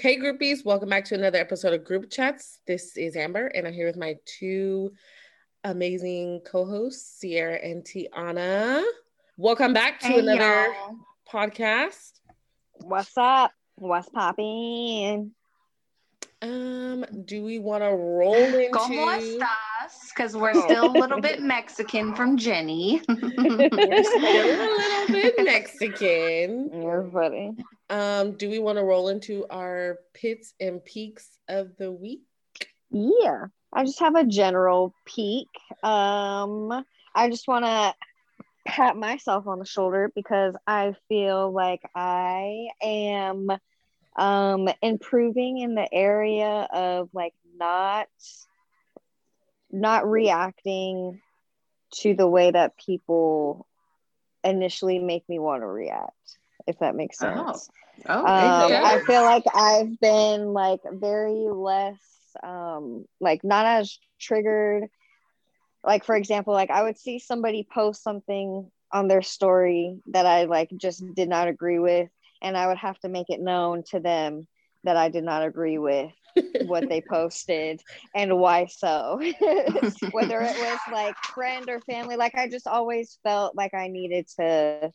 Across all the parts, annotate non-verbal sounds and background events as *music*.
Hey, groupies, welcome back to another episode of Group Chats. This is Amber, and I'm here with my two amazing co hosts, Sierra and Tiana. Welcome back to Hey, another y'all. podcast. What's up? What's popping? Um, do we want to roll into ¿Cómo estás? Because we're Oh. still a little bit Mexican from Jenny. We're still a little bit *laughs* Mexican. You're funny. Um, do we want to roll into our pits and peaks of the week? Yeah. I just have a general peak. Um, I just want to pat myself on the shoulder because I feel like I am um improving in the area of like not not reacting to the way that people initially make me want to react if that makes sense Oh. Oh, um, yeah. I feel like I've been like very less, um, like not as triggered. Like for example, like I would see somebody post something on their story that I like just did not agree with, and I would have to make it known to them that I did not agree with what they posted and why so. *laughs* Whether it was like friend or family, like I just always felt like I needed to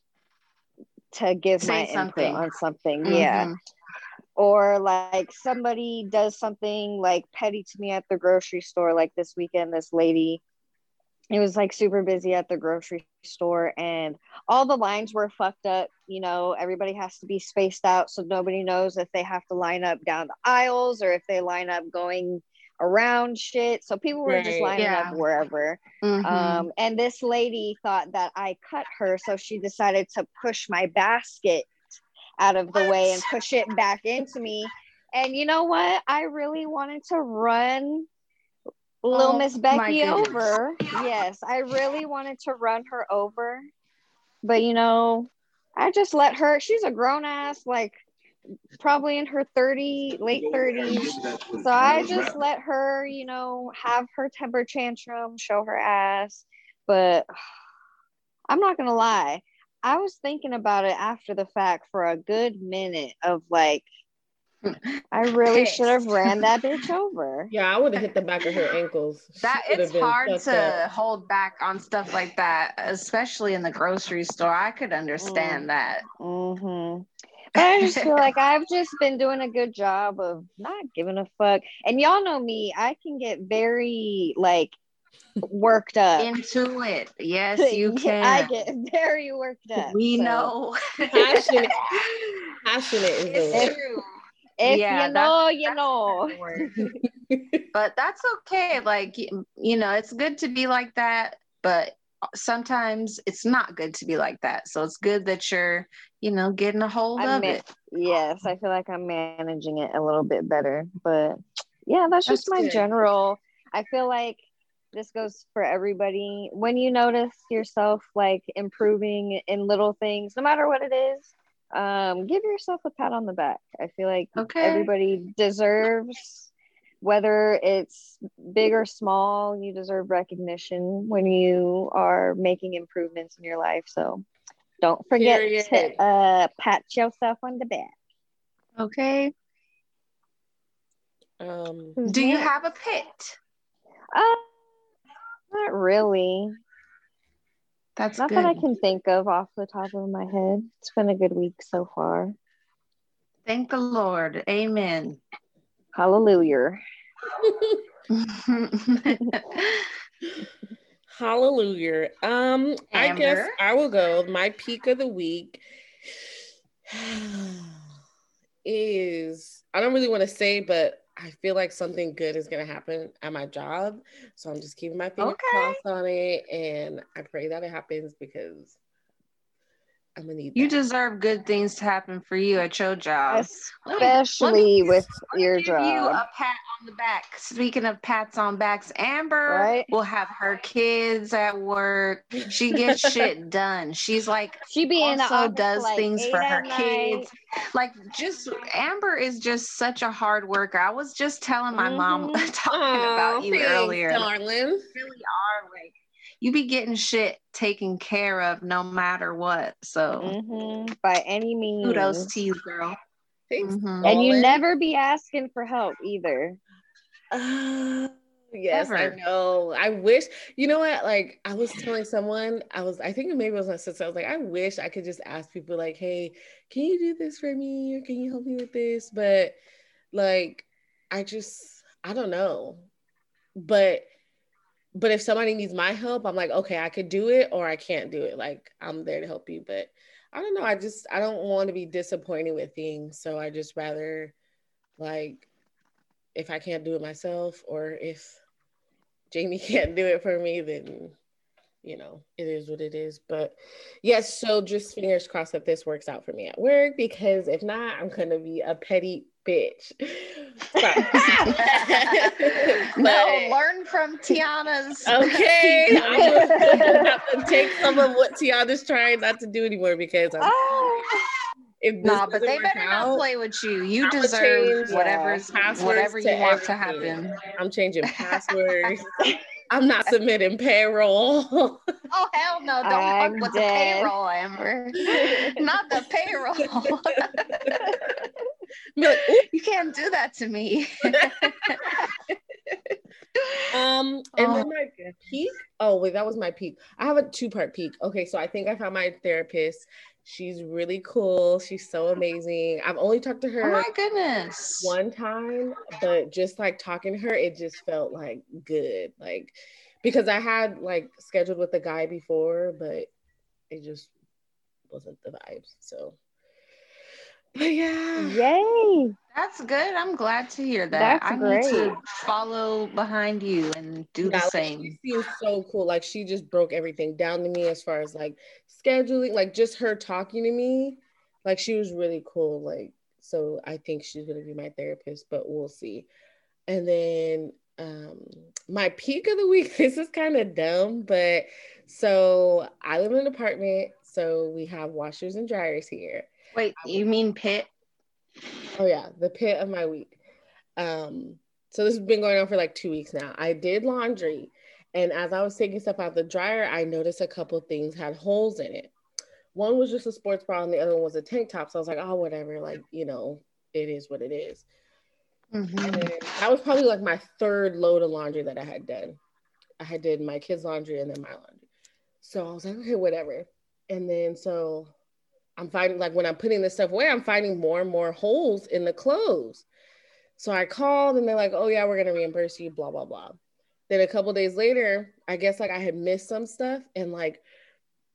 to give Say my something. input on something. Yeah Mhm. or like somebody does something like petty to me at the grocery store like this weekend this lady it was like super busy at the grocery store and all the lines were fucked up you know everybody has to be spaced out so nobody knows if they have to line up down the aisles or if they line up going around shit so people were just Right. lining Yeah. up wherever Mhm. um, and this lady thought that I cut her, so she decided to push my basket out of the way and push it back into me. And you know what? I really wanted to run Little Oh, Miss Becky over. Yes, I really wanted to run her over. But you know, I just let her, she's a grown ass, like probably in her 30, late 30s. So I just let her, you know, have her temper tantrum, show her ass. But *sighs* I'm not gonna lie, I was thinking about it after the fact for a good minute of like, I really Pissed. should have ran that bitch *laughs* over. Yeah, I would have hit the back of her ankles. That would it's hard to up. hold back on stuff like that, especially in the grocery store. I could understand that. hmm But I just feel like I've just been doing a good job of not giving a fuck. And y'all know me, I can get very like worked up. Into it. Yes, *laughs* you can. I get very worked up. we so know. Passionate. *laughs* Passionate is It's word. true. If Yeah, you know, you know. *laughs* but that's okay. Like, you know, it's good to be like that, but uh, sometimes it's not good to be like that. So it's good that you're, you know, getting a hold I of ma- it. Yes, I feel like I'm managing it a little bit better. But yeah, that's just my good. general. I feel like this goes for everybody. When you notice yourself like improving in little things, no matter what it is, um, give yourself a pat on the back. I feel like Okay. everybody deserves whether it's big or small you deserve recognition when you are making improvements in your life so don't forget Period. to uh, pat yourself on the back Okay. Um, Do you have a pit? uh, not really That's not good. that i can think of off the top of my head it's been a good week so far Thank the Lord. Amen. hallelujah *laughs* Hallelujah. Um, I guess I will go. My peak of the week *sighs* is I don't really want to say, but I feel like something good is gonna happen at my job. So I'm just keeping my fingers Okay. crossed on it and I pray that it happens because I'm gonna need you that. deserve good things to happen for you at your job. Let me- especially let me- with let me your give you a pat on the back. Speaking of pats on backs, Amber Right. will have her kids at work. She gets shit *laughs* done. She's like she be in the also does like, things for her night. kids. Like just Amber is just such a hard worker. I was just telling my mom Mhm. *laughs* talking Aw, about you thanks, earlier. Darling. you really are like you be getting shit taken care of no matter what. So Mhm. by any means kudos to you, girl. Thanks. Mhm. and you never be asking for help either. Uh, *sighs* yes, I know. I wish, you know what? Like, I was telling someone, I was, I think maybe it was my sister. I was like, I wish I could just ask people, like, hey, can you do this for me? Or can you help me with this? But, like, I just, I don't know. But, but if somebody needs my help, I'm like, okay, I could do it or I can't do it. Like, I'm there to help you. But I don't know. I just, I don't want to be disappointed with things. So I just rather, like, if I can't do it myself or if Jamie *laughs* can't do it for me, then you know, it is what it is. But yes, so just fingers crossed that this works out for me at work because if not, I'm gonna be a petty bitch. *laughs* *laughs* *laughs* no, learn from Tiana's. okay, *laughs* I'm gonna have to take some of what Tiana's trying not to do anymore because I'm, Oh, if Nah, but doesn't they better out, not play with you. You I'ma deserve change, uh, whatever's passwords whatever to you want to everything. happen. I'm changing passwords. I'm not submitting payroll. Oh hell no! Don't I'm fuck with dead. the payroll, Amber. not the payroll. Be like, you can't do that to me. *laughs* um, and Oh, then my peak. Oh wait, that was my peak. I have a two part peak. Okay, so I think I found my therapist. She's really cool. She's so amazing. I've only talked to her. oh her my goodness. one time, but just like talking to her, it just felt like good. Like because I had like scheduled with the guy before, but it just wasn't the vibes. So, but yeah, yay! That's good. I'm glad to hear that. That's I great. need to follow behind you and do Yeah, the like, same. She seems so cool. Like she just broke everything down to me as far as like scheduling, like just her talking to me. Like she was really cool. Like so, I think she's gonna be my therapist, but we'll see. And then um my peak of the week. *laughs* This is kind of dumb, but so I live in an apartment, so we have washers and dryers here. Wait, you mean pit? Oh yeah, the pit of my week. Um, so this has been going on for like two weeks now. I did laundry, and as I was taking stuff out the dryer, I noticed a couple things had holes in it. One was just a sports bra, and the other one was a tank top. So I was like, oh, whatever, like you know, it is what it is. Mhm. And then that was probably like my third load of laundry that I had done. I had did my kids' laundry and then my laundry. So I was like, okay, whatever. And then so I'm finding like when I'm putting this stuff away, I'm finding more and more holes in the clothes. So I called and they're like, oh yeah, we're gonna reimburse you, blah, blah, blah. Then a couple days later, I guess like I had missed some stuff and like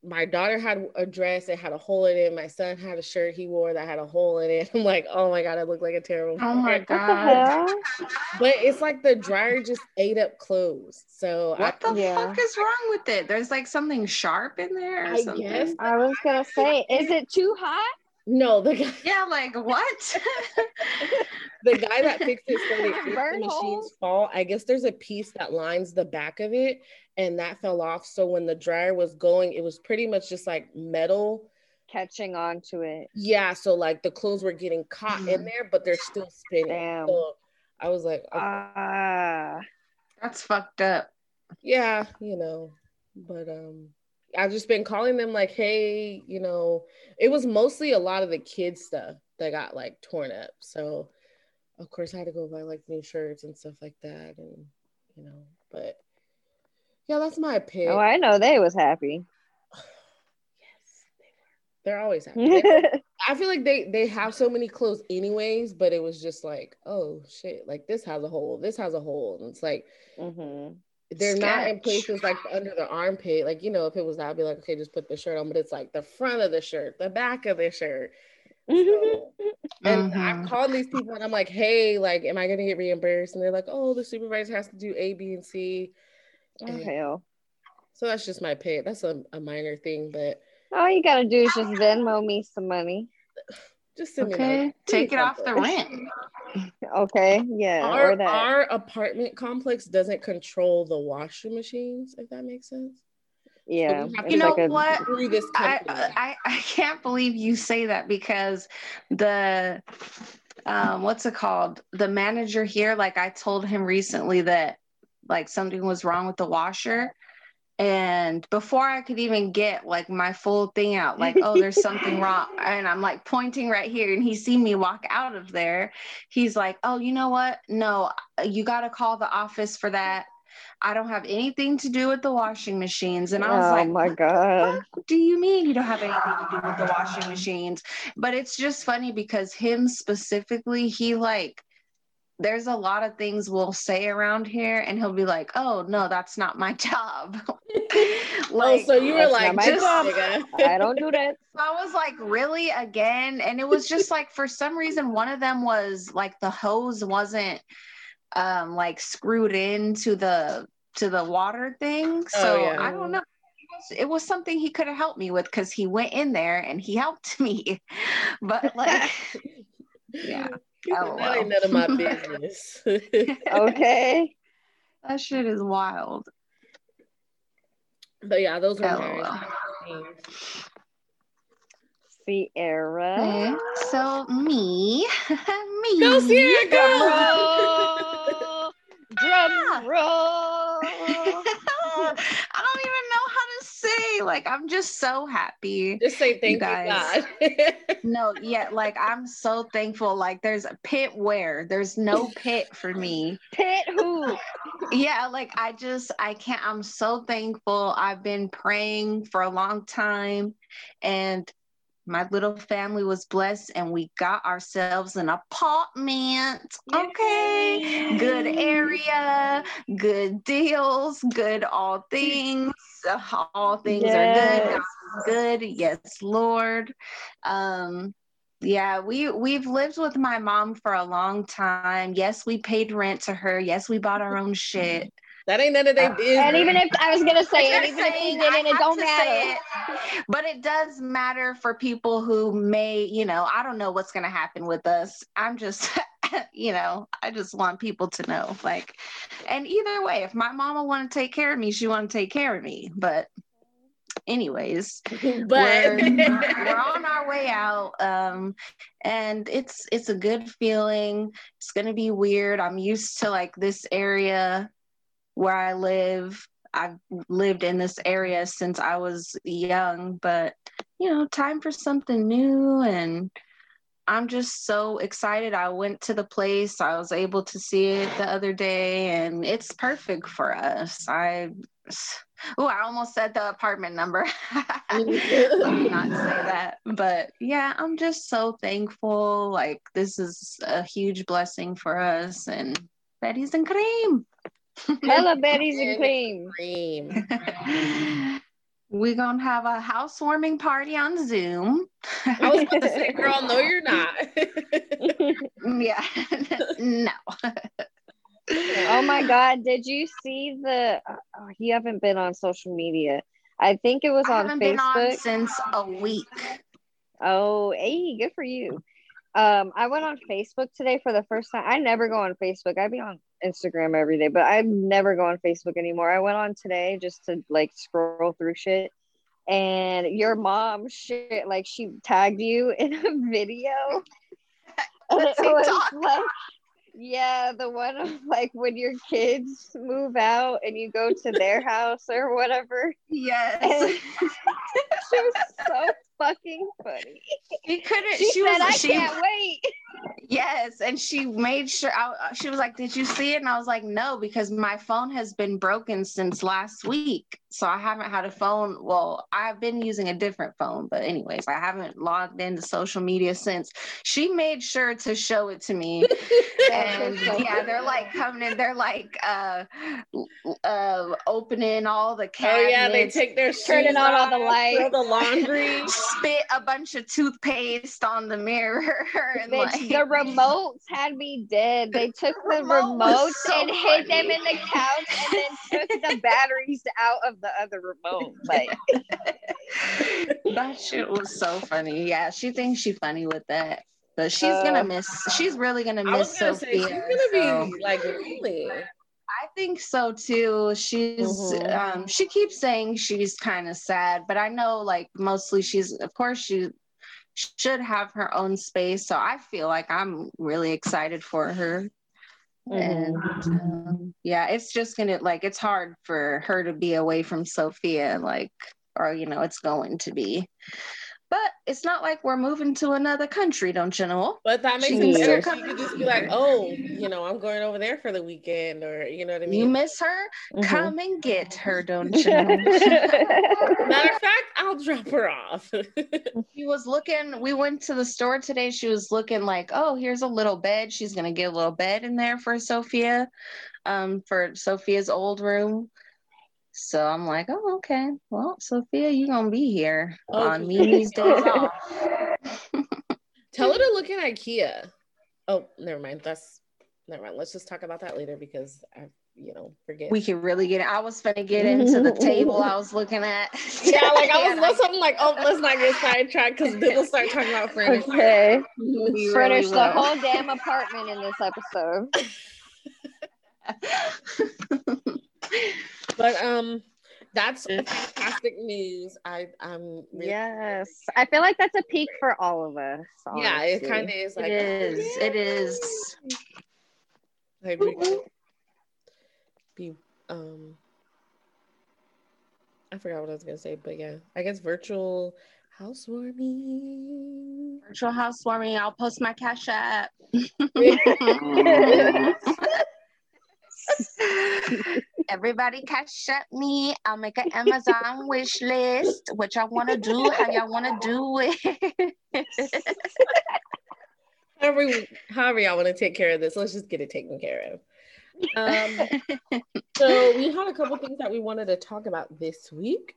my daughter had a dress that had a hole in it. My son had a shirt he wore that had a hole in it. *laughs* I'm like, oh my God, I look like a terrible. Oh my parent. What the god. *laughs* But it's like the dryer just ate up clothes. So What I, the Yeah. fuck is wrong with it? There's like something sharp in there or I something. guess. I was gonna say, is it too hot? no, the guy, Yeah, like what? *laughs* the guy that fixed it so the Burn machines holes? fall, I guess there's a piece that lines the back of it and that fell off. So when the dryer was going, it was pretty much just like metal. Catching on to it. Yeah. So like the clothes were getting caught in Mm. there, but they're still spinning. Damn. So I was like, okay, Ah, That's fucked up. yeah, you know, but um I've just been calling them like, hey, you know, it was mostly a lot of the kids stuff that got like torn up. So of course I had to go buy like new shirts and stuff like that and you know, but yeah, that's my pick. oh, I know they was happy. yes, they were. They're always happy. They- *laughs* I feel like they they have so many clothes anyways, but it was just like, oh shit, like this has a hole, this has a hole. And it's like hmm they're not in places like under the armpit. Like, you know, if it was that, I'd be like, okay, just put the shirt on, but it's like the front of the shirt, the back of the shirt. *laughs* So- and Mhm. I've called these people and I'm like, hey, like, am I gonna get reimbursed? And they're like, oh, the supervisor has to do A, B, and C. Oh hell! So that's just my pay. That's a, a minor thing, but All you gotta do is just Venmo me some money. just send me Okay, like, take it off the rent. *laughs* Okay, yeah, Our, or that. our apartment complex doesn't control the washing machines, if that makes sense. yeah, we have it's You know like a- what? Through this I. I I can't believe you say that because the um what's it called the manager here like I told him recently that like something was wrong with the washer And before I could even get like my full thing out, like, oh, there's something *laughs* wrong. And I'm like pointing right here, and he see me walk out of there. He's like, oh, you know what? No, you got to call the office for that. I don't have anything to do with the washing machines. And I was like, oh like, my god. do you mean you don't have anything to do with the washing machines? But it's just funny because him specifically, he like, there's a lot of things we'll say around here, and he'll be like, "Oh no, that's not my *laughs* job." *laughs* like, oh, so you were like, just. *laughs* I don't do that. So I was like, really again? And it was just like for some reason one of them was like the hose wasn't um like screwed into the to the water thing. So Oh, yeah. I don't know. It was something he could have helped me with because he went in there and he helped me. But like yeah. Oh, that ain't none of my *laughs* business. *laughs* Okay. that shit is wild. but yeah, those were LOL. very things. Sierra. Okay. So me. *laughs* me. Go Sierra, Drum roll. Drum roll. *laughs* I don't even know how to say. Like, I'm just so happy. Just say thank you, guys. God. No, yeah, like I'm so thankful. Like, there's a pit where there's no pit for me. Pit who? Yeah, like I just, I can't, I'm so thankful. I've been praying for a long time and my little family was blessed and we got ourselves an apartment. Okay. Good area, good deals, good all things. All things are good. God is good. Yes, Lord. Um yeah, we we've lived with my mom for a long time. Yes, we paid rent to her. Yes, we bought our own shit. that ain't none of their business. And even if I was gonna say, and Just even if you didn't, I it don't matter. it. *laughs* But it does matter for people who may, you know, I don't know what's going to happen with us. I'm just, *laughs* you know, I just want people to know. Like, and either way, if my mama want to take care of me, she want to take care of me. But, anyways, *laughs* but we're, we're on our way out um and it's it's a good feeling it's gonna be weird i'm used to like this area where i live i've lived in this area since i was young but you know time for something new and i'm just so excited i went to the place i was able to see it the other day and it's perfect for us i Oh, I almost said the apartment number. *laughs* Let me not say that. But yeah, I'm just so thankful. Like, this is a huge blessing for us. And Betty's and cream. *laughs* Hella Betty's and cream. cream. We're going to have a housewarming party on Zoom. I was about to say, *laughs* girl, no, you're not. *laughs* yeah. no. Oh my God! Did you see the? Oh, you haven't been on social media. I think it was I on haven't been on Facebook. since a week. Oh, hey, good for you. Um, I went on Facebook today for the first time. I never go on Facebook. I'd be on Instagram every day, but I never go on Facebook anymore. I went on today just to like scroll through shit. And your mom shit, like she tagged you *laughs* in a video. *laughs* And it was like, yeah, the one of like when your kids move out and you go to their *laughs* house or whatever. Yes. she was so fucking funny. She couldn't. She, She, said, was. "I she, can't wait." Yes, and she made sure. I, she was like, "Did you see it?" And I was like, "No," because my phone has been broken since last week, so I haven't had a phone. Well, I've been using a different phone, but anyways, I haven't logged into social media since. She made sure to show it to me, *laughs* and yeah, they're like coming in. They're like uh, uh, opening all the cabinets. oh cabinets. yeah, they take their Turning on all the lights. the laundry. *laughs* spit a bunch of toothpaste on the mirror *laughs* and Bitch, like the remotes had me dead. They *laughs* took the remote remotes so and hid them in the couch and then *laughs* took the batteries out of the other remote. Like, that shit was so funny. Yeah, she thinks she's funny with that. But she's Uh, gonna miss she's really gonna miss I was miss gonna say she's gonna be like really. I think so too. She's Mhm. um she keeps saying she's kind of sad, but I know like mostly she's of course she should have her own space. So I feel like I'm really excited for her. And um, yeah, it's just gonna like it's hard for her to be away from Sophia, like, or you know, it's going to be. But it's not like we're moving to another country, don't you know? But that makes it better. She could just be like, oh, you know, I'm going over there for the weekend, or you know what I mean. You miss her? Mhm. Come and get her, don't you know? *laughs* Matter of fact, I'll drop her off. *laughs* she was looking, we went to the store today. She was looking like, oh, here's a little bed. She's gonna get a little bed in there for Sophia, um, for Sophia's old room. So I'm like, oh, okay. Well, Sophia, you're gonna be here Oh, on. *laughs* Mimi's days *laughs* off. *laughs* Tell her to look in IKEA. Oh, never mind. That's never mind. Let's just talk about that later because I, you know, forget. We can really get. It. I was gonna get into the table I was looking at. yeah, like I was. And That's something like, oh, let's not get sidetracked because then we'll start talking about furniture. okay. we Furnish really the whole damn apartment in this episode. But um, that's fantastic news. I I'm really, Yes. I feel like that's a peak for all of us. yeah. It kind of is It like is. It is. Like, we be um I forgot what I was gonna say, but yeah, I guess virtual housewarming. Virtual housewarming. I'll post my cash app. *laughs* *laughs* *laughs* Everybody cash at me. I'll make an Amazon wish list. What y'all want to do? How y'all want to do it? *laughs* However, however y'all want to take care of this, let's just get it taken care of. Um, *laughs* so we had a couple things that we wanted to talk about this week.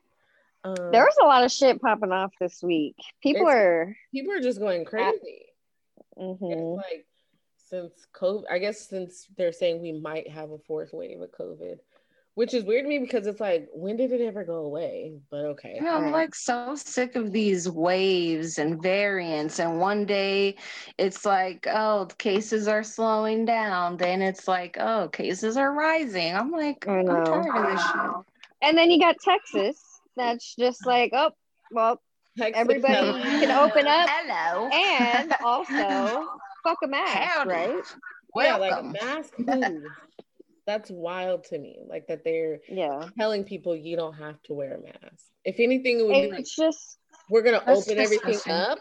Um, There was a lot of shit popping off this week. People are. people are just going crazy. mhm. Like since COVID, I guess since they're saying we might have a fourth wave of COVID, which is weird to me because it's like, when did it ever go away? But okay. Yeah, I'm like so sick of these waves and variants. And one day it's like, oh, the cases are slowing down. Then it's like, oh, cases are rising. I'm like, I I'm tired of this shit. And then you got Texas. That's just like, oh, well, Texas, everybody no. can open up Hello. and *laughs* also fuck a mask, Howdy. right? Yeah, like Welcome. mask who? That's wild to me. Like that they're Yeah. telling people you don't have to wear a mask. If anything, it would be like, just, we're gonna open everything disgusting. up,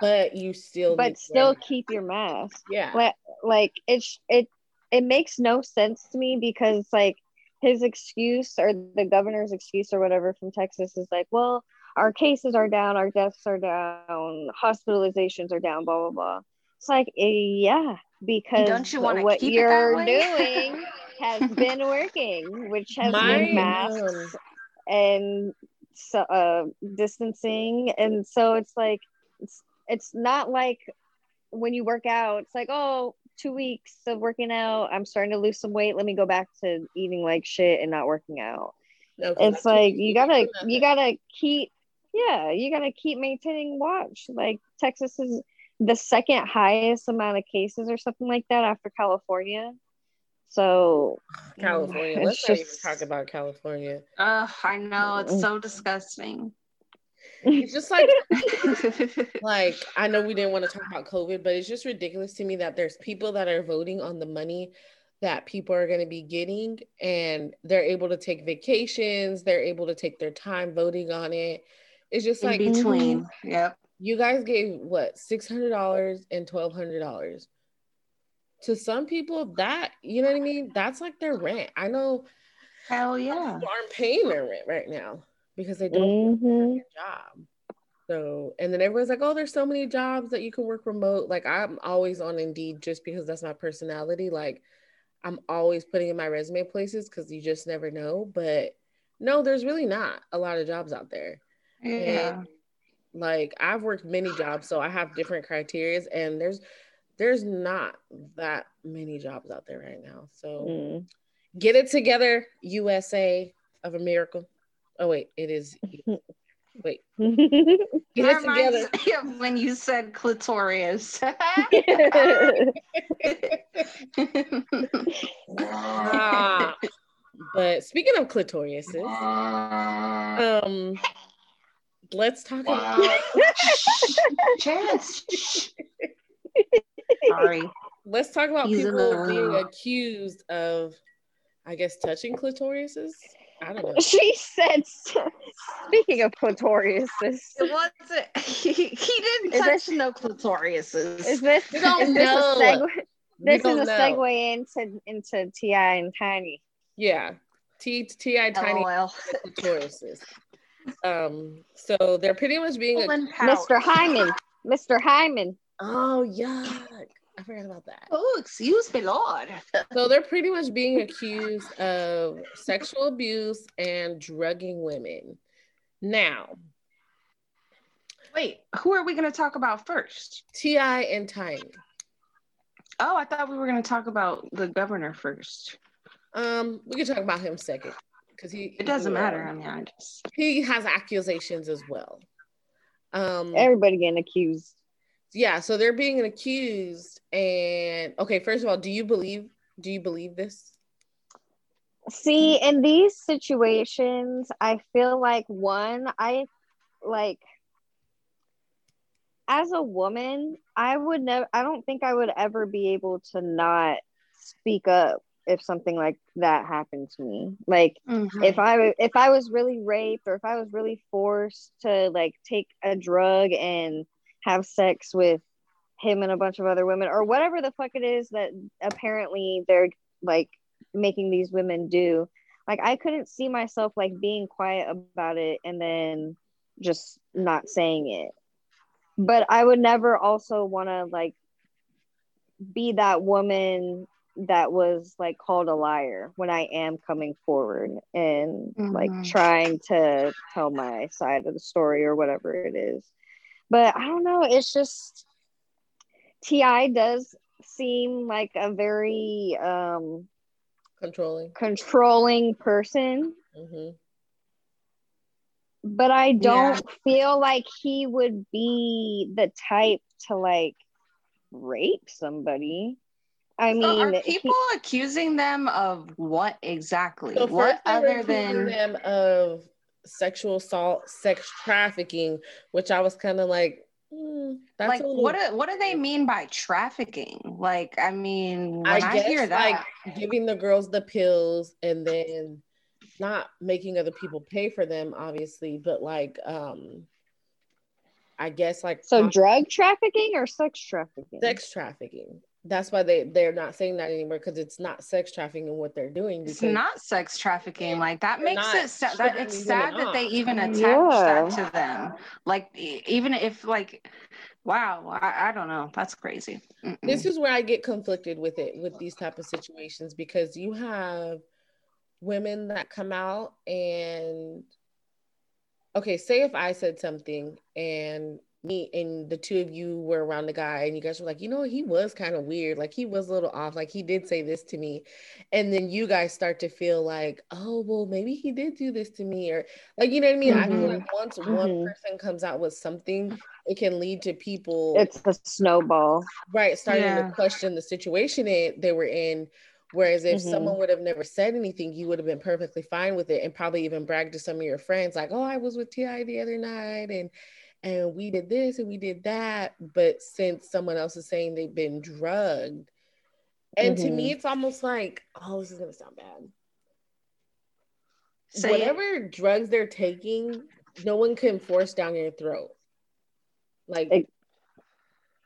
but you still need but to wear still mask. keep your mask. yeah. like like it's it it makes no sense to me because like his excuse or the governor's excuse or whatever from Texas is like, well, our cases are down, our deaths are down, hospitalizations are down, blah blah blah. It's like, eh, yeah, because Don't you wanna what keep it that you're way? *laughs* doing has *laughs* been working, which has My, been masks um, and so uh distancing. And so it's like it's it's not like when you work out it's like oh two weeks of working out i'm starting to lose some weight let me go back to eating like shit and not working out. No, 'cause it's like you you gotta you nothing. gotta keep yeah you gotta keep maintaining watch. Like texas is the second highest amount of cases or something like that after california so California. Mm, Let's not even talk about California. Ugh, I know. It's mm. so disgusting. It's just like *laughs* like I know we didn't want to talk about COVID, but it's just ridiculous to me that there's people that are voting on the money that people are going to be getting and they're able to take vacations, they're able to take their time voting on it. It's just In like between. Mm-hmm. Yep. you guys gave what $600 and $1200 to some people that you know what i mean? That's like their rent. I know Hell yeah. people aren't paying their rent right now because they don't have mhm. a job. So and then everyone's like oh there's so many jobs that you can work remote. Like i'm always on indeed just because that's my personality. Like i'm always putting in my resume places because you just never know. But no there's really not a lot of jobs out there. Yeah. and like I've worked many jobs, so I have different criterias, and there's there's not that many jobs out there right now. So Mm. get it together, USA of America. Oh wait, it is. *laughs* Wait, *laughs* get it together. Reminds me of when you said clitorius. Ah. *laughs* but speaking of clitoriuses, um, let's talk about. Chance. Shh. Sorry. Let's talk about He's people being room. accused of I guess touching clitorises. I don't know. She said, "Speaking I don't know. She said, speaking of clitorises, It wasn't. *laughs* He, he didn't Is touch this- no clitorises. is this We don't is this know. a segue? This is a know. segue into into T.I. and Tiny. Yeah. T Ti tiny LOL. clitorises. Um, so they're pretty much being a, Full and pouch. Mr. Hyman, Mr. Hyman. Oh yuck. I forgot about that. Oh, excuse me, Lord. *laughs* So they're pretty much being accused of sexual abuse and drugging women. Now, Wait, who are we going to talk about first? T.I. and Tiny. Oh, I thought we were going to talk about the governor first. Um, we can talk about him second because he It doesn't matter. I mean, I just. He has accusations as well. Um, Everybody getting accused. Yeah, so they're being accused, and okay, first of all, do you believe? Do you believe this? See, in these situations, I feel like one, I like as a woman, I would never I don't think I would ever be able to not speak up if something like that happened to me. Like Mhm. if I if I was really raped or if I was really forced to like take a drug and have sex with him and a bunch of other women or whatever the fuck it is that apparently they're like making these women do like I couldn't see myself like being quiet about it and then just not saying it but I would never also want to like be that woman that was like called a liar when I am coming forward and like Mhm. trying to tell my side of the story or whatever it is. But I don't know, it's just TI does seem like a very um Controlling. controlling person, hmm but I don't feel like he would be the type to like rape somebody. I So mean, are he- people accusing them of what exactly? So what first they were other than them of sexual assault, sex trafficking, which I was kind of like, hmm, that's like a little, what? Do, what do they mean by trafficking? Like, I mean, when I I, guess hear that, like giving the girls the pills and then not making other people pay for them, obviously, but like, um, I guess like so drug trafficking or sex trafficking? sex trafficking. That's why they they're not saying that anymore because it's not sex trafficking what they're doing. it's not sex trafficking. Like that makes it sad. That it's sad that they even mm, attach Yeah. that to them. Like even if like, wow, I, I don't know. That's crazy. Mm-mm. this is where I get conflicted with it with these type of situations because you have women that come out and okay, say if I said something and me and the two of you were around the guy and you guys were like, you know, he was kind of weird, like he was a little off, like he did say this to me, and then you guys start to feel like, oh, well, maybe he did do this to me, or like you know what I mean. I feel Mhm. like once one Mhm. person comes out with something, it can lead to people It's a snowball. right starting Yeah. to question the situation it, they were in whereas if Mhm. someone would have never said anything you would have been perfectly fine with it and probably even bragged to some of your friends like oh i was with ti the other night and and we did this and we did that but since someone else is saying they've been drugged. And to me mm-hmm. it's almost like oh this is going to sound bad. Say it. whatever drugs they're taking no one can force down your throat. Like Ex-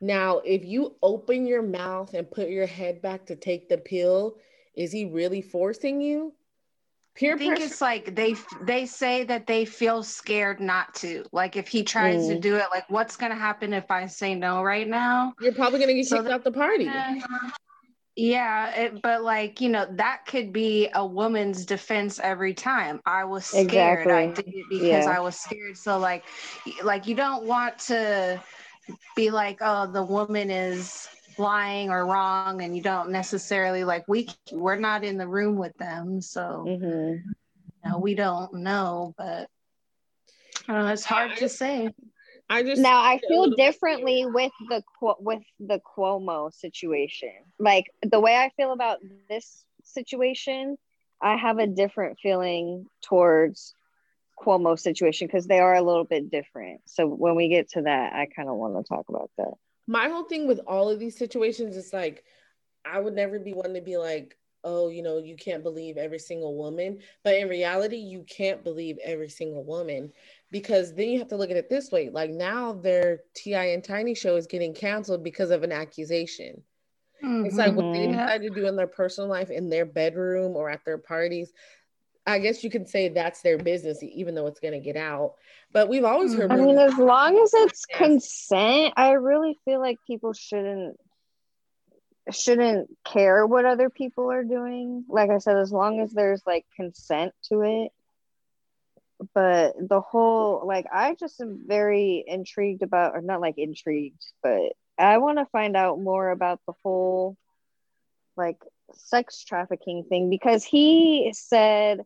now if you open your mouth and put your head back to take the pill is he really forcing you peer I think pressure it's like they they say that they feel scared not to. Like if he tries to Mm. do it, like what's gonna happen if I say no right now? you're probably going to get So kicked out the party Yeah, it, but like you know, that could be a woman's defense every time. I was scared. I did it because Yeah. I was scared. So like, like you don't want to be like, oh, the woman is lying or wrong, and you don't necessarily like we we're not in the room with them, so Mhm. you know, we don't know. But I don't know, it's hard to say. i just Now i feel little bit- differently with the with the Cuomo situation. Like the way I feel about this situation, I have a different feeling towards Cuomo situation because they are a little bit different. So when we get to that, I kind of want to talk about that. My whole thing with all of these situations is like i would never be one to be like oh, you know, you can't believe every single woman. But in reality, you can't believe every single woman because then you have to look at it this way. Like now their T.I. and Tiny show is getting canceled because of an accusation. Mm-hmm. It's like what they mm-hmm. decide to do in their personal life, in their bedroom or at their parties. I guess you can say that's their business, even though it's going to get out. But we've always heard. I mean, as long as it's consent, I really feel like people shouldn't shouldn't care what other people are doing. Like I said, as long as there's like consent to it. But the whole like I just am very intrigued about or not like intrigued, but I want to find out more about the whole like sex trafficking thing because he said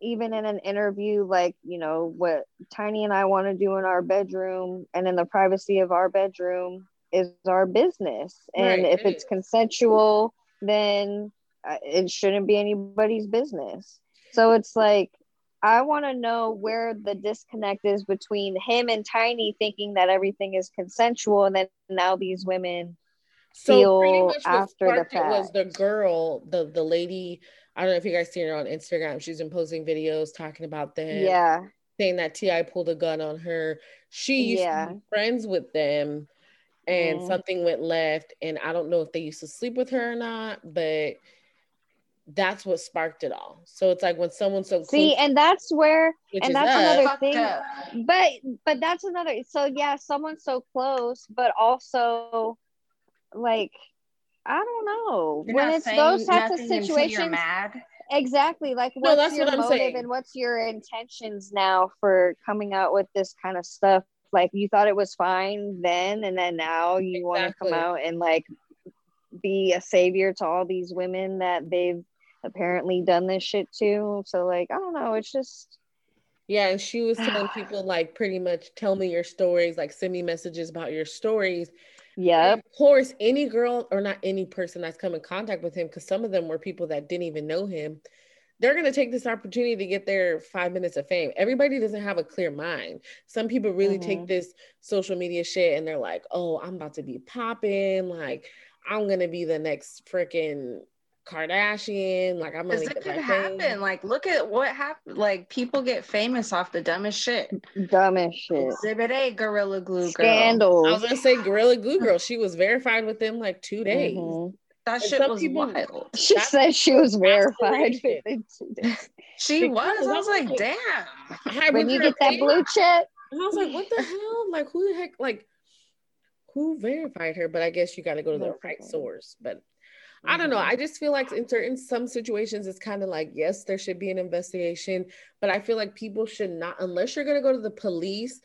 even in an interview like you know what tiny and i want to do in our bedroom and in the privacy of our bedroom is our business. And right. if it's consensual then uh, it shouldn't be anybody's business. So it's like i want to know where the disconnect is between him and tiny thinking that everything is consensual and then now these women so feel after the fact was the girl the the lady i don't know if you guys seen her on instagram. She's been posting videos talking about them yeah. saying that ti pulled a gun on her. She used yeah. to be friends with them and mm. something went left and i don't know if they used to sleep with her or not but that's what sparked it all. So it's like when someone's so see and that's where and that's up, another thing but but that's another so yeah someone's so close but also like i don't know. You're when it's those types of situations mad? Exactly like what's no, your what motive and what's your intentions now for coming out with this kind of stuff? Like you thought it was fine then and then now you exactly. want to come out and like be a savior to all these women that they've apparently done this shit to? So like i don't know it's just yeah and she was telling *sighs* people like pretty much tell me your stories like send me messages about your stories yeah of course any girl or not any person that's come in contact with him because some of them were people that didn't even know him they're going to take this opportunity to get their five minutes of fame. Everybody doesn't have a clear mind. Some people really mm-hmm. take this social media shit and they're like, oh, I'm about to be popping. Like, I'm going to be the next freaking Kardashian. Like, I'm going to get could happen. Fame. Like, look at what happened. Like, people get famous off the dumbest shit. Dumbest shit. Exhibit A, Gorilla Glue Girl. Scandals. I was going to say Gorilla Glue Girl. She was verified within like two days. Mm-hmm. That shit was people, wild. She said she was verified She was. I was like, damn. When you get that blue check. And I was like, what the hell? Like, who the heck? Like, who verified her? But I guess you got to go to the right source. But I don't know. Mm-hmm. I just feel like in certain some situations, it's kind of like yes, there should be an investigation, but I feel like people should not, unless you're gonna go to the police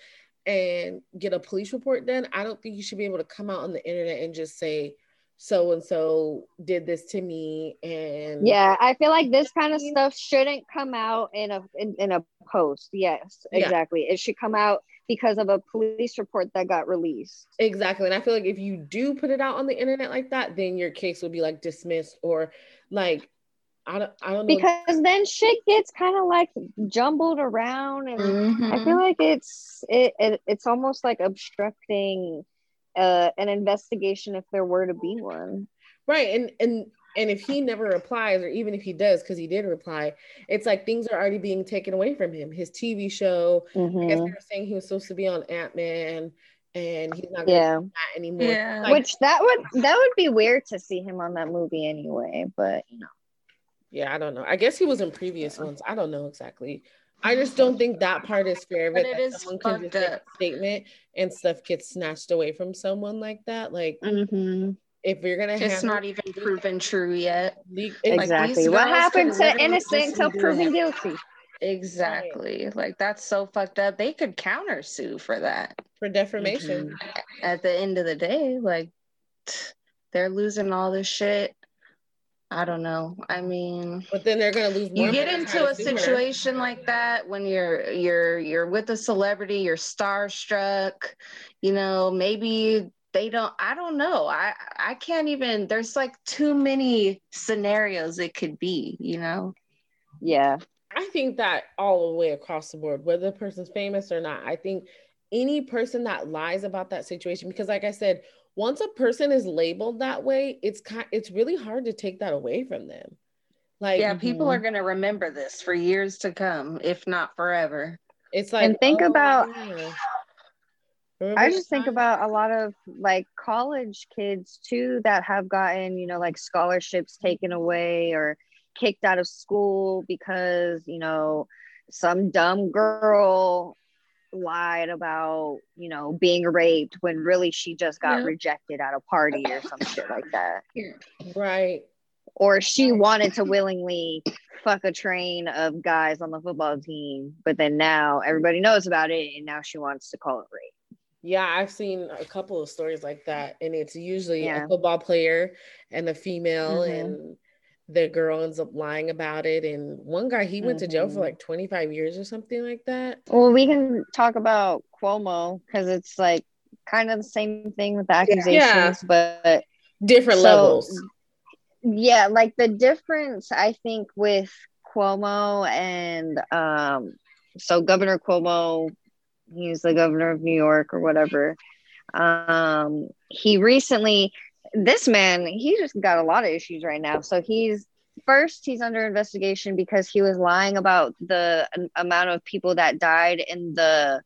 and get a police report done. I don't think you should be able to come out on the internet and just say so and so did this to me and yeah i feel like this kind of *laughs* stuff shouldn't come out in a in, in a post yes exactly yeah. it should come out because of a police report that got released exactly and i feel like if you do put it out on the internet like that then your case would be like dismissed or like I don't, I don't know because then shit gets kind of like jumbled around and mm-hmm. I feel like it's it, it it's almost like obstructing uh, an investigation if there were to be one. Right, and and and if he never replies, or even if he does, because he did reply, it's like things are already being taken away from him. His TV show. Mm-hmm. I guess they were saying he was supposed to be on Ant Man, and he's not yeah that anymore. Yeah. Like, Which that would that would be weird to see him on that movie anyway. But you know. Yeah, I don't know. I guess he was in previous ones. I don't know exactly. I just don't think that part is fair. But it is someone can just make a statement and stuff gets snatched away from someone like that. Like, mm-hmm. If you're gonna, it's not even proven true yet. exactly. Like, what happened to innocent until proven guilty? Exactly. Right. Like that's so fucked up. They could counter sue for that. For defamation. Mm-hmm. At the end of the day, like they're losing all this shit I don't know. I mean, but then they're gonna lose. you get into a situation like that when you're you're you're with a celebrity, you're starstruck. You know, maybe they don't. I don't know. I I can't even. There's like too many scenarios it could be. You know. Yeah. I think that all the way across the board, whether the person's famous or not, I think any person that lies about that situation, because like I said, once a person is labeled that way, it's kind it's really hard to take that away from them. Like yeah, people mm-hmm. are gonna remember this for years to come, if not forever. It's like and think oh, about yeah. I just think about a lot of like college kids too that have gotten, you know, like scholarships taken away or kicked out of school because, you know, some dumb girl lied about, you know, being raped when really she just got yeah. rejected at a party or some shit like that. Right. Or she wanted to *laughs* willingly fuck a train of guys on the football team, but then now everybody knows about it and now she wants to call it rape. Yeah, I've seen a couple of stories like that, and it's usually yeah. a football player and a female, mm-hmm. and the girl ends up lying about it. And one guy, he went mm-hmm. to jail for mm-hmm. like 25 years or something like that. Well, we can talk about Cuomo because it's like kind of the same thing with the accusations, yeah. but different so, levels. Yeah, like the difference I think with Cuomo and um, so Governor Cuomo He's the governor of New York or whatever. Um, he recently, this man, he just got a lot of issues right now. So he's first, he's under investigation because he was lying about the amount of people that died in the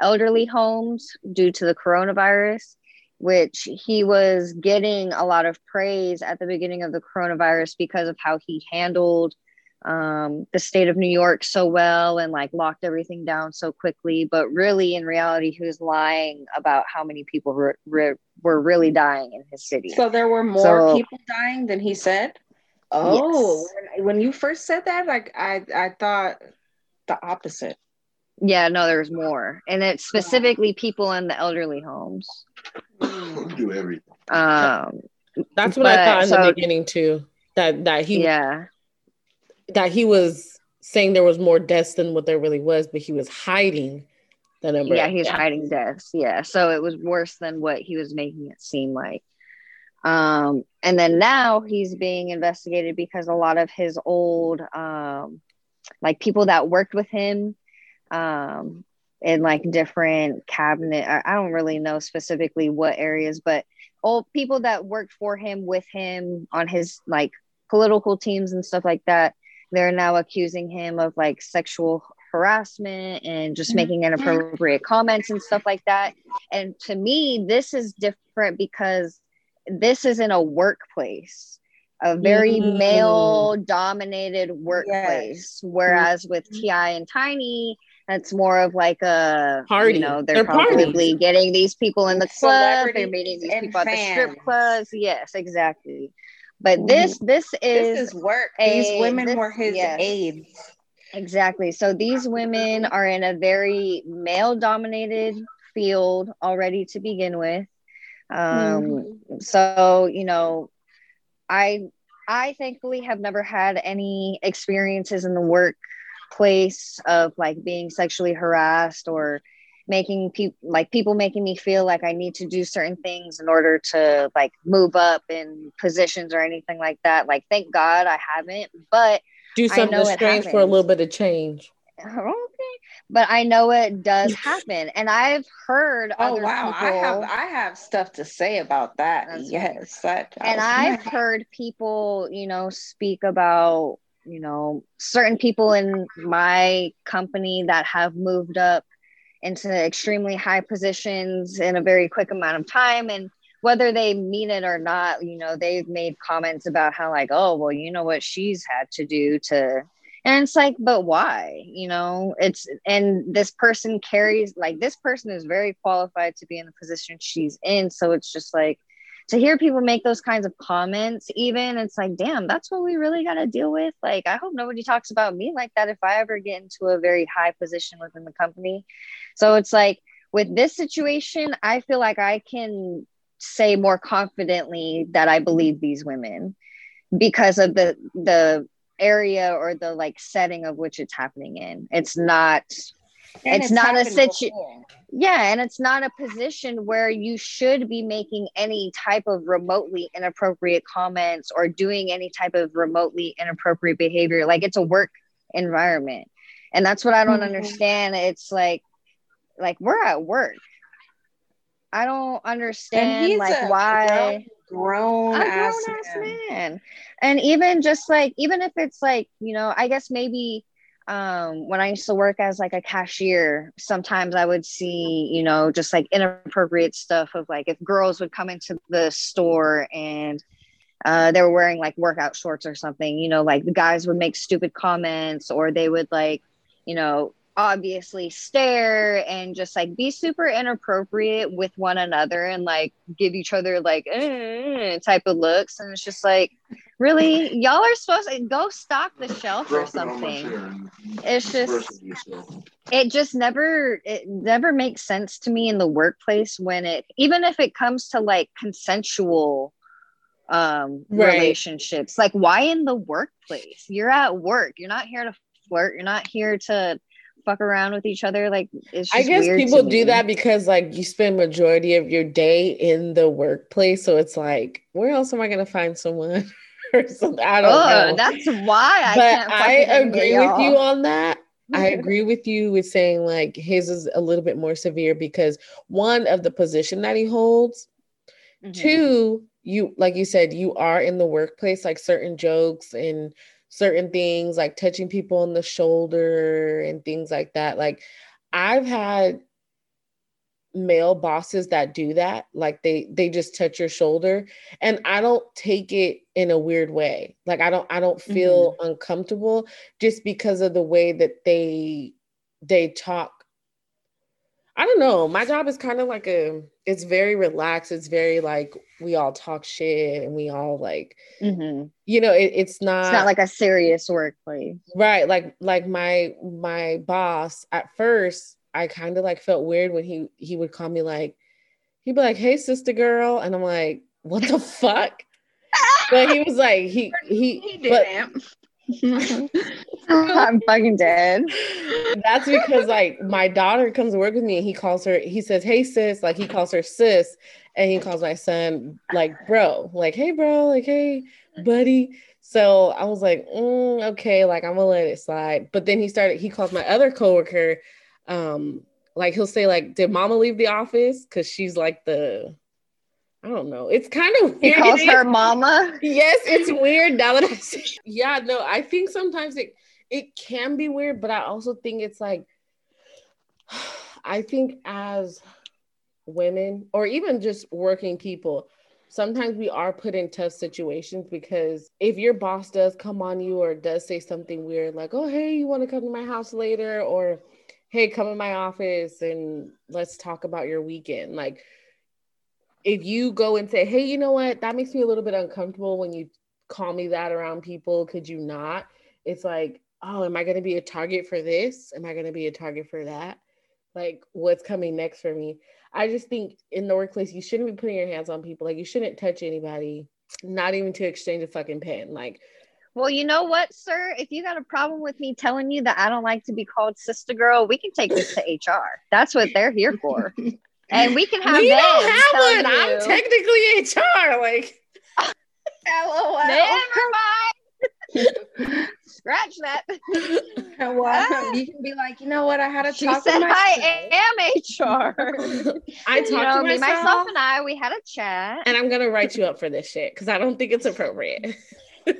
elderly homes due to the coronavirus which he was getting a lot of praise at the beginning of the coronavirus because of how he handled um, the state of New York so well and like locked everything down so quickly. But really, in reality, he was lying about how many people were, re- were really dying in his city. So there were more so, people dying than he said. Oh, yes. when you first said that, like I, I thought the opposite. Yeah, no, there's more, and it's specifically people in the elderly homes. Do everything. Um, that's what but, I thought in so, the beginning too. That that he yeah that he was saying there was more deaths than what there really was, but he was hiding the number. Yeah, he's hiding deaths. Yeah, so it was worse than what he was making it seem like. Um, and then now he's being investigated because a lot of his old, um, like people that worked with him, um, in like different cabinet. I don't really know specifically what areas, but old people that worked for him with him on his like political teams and stuff like that they're now accusing him of like sexual harassment and just mm-hmm. making inappropriate comments and stuff like that. And to me, this is different because this is in a workplace, a very mm-hmm. male dominated workplace. Yes. Whereas mm-hmm. with T.I. and Tiny, that's more of like a party. You know, they're, they're probably parties. getting these people in the club. They're meeting these people fans. at the strip clubs. Yes, exactly. But this this is this is work. A, these women this, were his yes, aides. Exactly. So these women are in a very male dominated field already to begin with. Um, mm-hmm. so you know, I I thankfully have never had any experiences in the workplace of like being sexually harassed or making people like people making me feel like I need to do certain things in order to like move up in positions or anything like that. Like, thank God I haven't, but do something strange for a little bit of change. Okay, but I know it does *laughs* happen, and I've heard. Oh wow, people, I have I have stuff to say about that. Yes, that, that and I've *laughs* heard people, you know, speak about you know certain people in my company that have moved up into extremely high positions in a very quick amount of time. And whether they mean it or not you know they've made comments about how like oh well you know what she's had to do to and it's like but why? You know it's and this person carries like this person is very qualified to be in the position she's in. So it's just like to hear people make those kinds of comments even it's like damn that's what we really got to deal with. Like i hope nobody talks about me like that if i ever get into a very high position within the company. So it's like with this situation i feel like i can say more confidently that i believe these women because of the the area or the like setting of which it's happening in. It's not and it's, not a situation yeah and it's not a position where you should be making any type of remotely inappropriate comments or doing any type of remotely inappropriate behavior like it's a work environment and that's what i don't mm-hmm. understand it's like like we're at work I don't understand like why grown, grown ass, ass man. man. And even just like even if it's like, you know, I guess maybe um when I used to work as like a cashier, sometimes I would see, you know, just like inappropriate stuff of like if girls would come into the store and uh, they were wearing like workout shorts or something, you know, like the guys would make stupid comments or they would like, you know, obviously stare and just like be super inappropriate with one another and like give each other like eh, type of looks. And it's just like really? Y'all are supposed to go stock the shelf or something. it's just it just never it never makes sense to me in the workplace when it even if it comes to like consensual um right. relationships. Like why in the workplace? You're at work. You're not here to flirt. You're not here to fuck around with each other. Like it's i guess people do that because like you spend majority of your day in the workplace. So it's like where else am i going to find someone *laughs* or something i don't oh, know that's why i can't. but i agree with you on that I *laughs* agree with you with saying like his is a little bit more severe because one of the position that he holds, mm-hmm. two, you like you said, you are in the workplace, like certain jokes and certain things like touching people on the shoulder and things like that. Like I've had male bosses that do that like they they just touch your shoulder and i don't take it in a weird way like i don't i don't feel mm-hmm. uncomfortable just because of the way that they they talk I don't know. My job is kind of like a it's very relaxed. It's very like we all talk shit and we all like mm-hmm. you know, it, it's not it's not like a serious workplace. Right. Like like my my boss at first I kind of like felt weird when he he would call me like he'd be like, Hey sister girl, and I'm like, what the fuck? but he was like he he, *laughs* he didn't. But, I'm fucking dead. That's because like my daughter comes to work with me and he calls her, he says, Hey sis, like he calls her sis, and he calls my son like bro, like hey bro, like hey buddy. So I was like, mm, okay, like I'm gonna let it slide. But then he started, he calls my other coworker, um, like he'll say, like, did mama leave the office? Cause she's like the I don't know. It's kind of weird. He calls her mama. Yes, it's weird now that I say. Yeah, no, I think sometimes it it can be weird, but I also think it's like I think as women or even just working people, sometimes we are put in tough situations because if your boss does come on you or does say something weird like, "Oh, hey, you want to come to my house later?" or "Hey, come in my office and let's talk about your weekend." Like if you go and say, hey, you know what, that makes me a little bit uncomfortable when you call me that around people, could you not? It's like, oh, am I going to be a target for this? Am I going to be a target for that? Like, what's coming next for me? I just think in the workplace, you shouldn't be putting your hands on people. Like, you shouldn't touch anybody, not even to exchange a fucking pen. Like, well, you know what, sir? If you got a problem with me telling you that I don't like to be called sister girl, we can take this to HR. That's what they're here for. *laughs* and we can have. We don't have one. You. I'm technically HR. Like, LOL. Never mind. *laughs* Scratch that. *laughs* well, ah. you can be like, you know what? I had a she talk. Said, I am HR. I talked you know, to myself. Me, myself and I. We had a chat, and I'm gonna write you up for this shit because I don't think it's appropriate.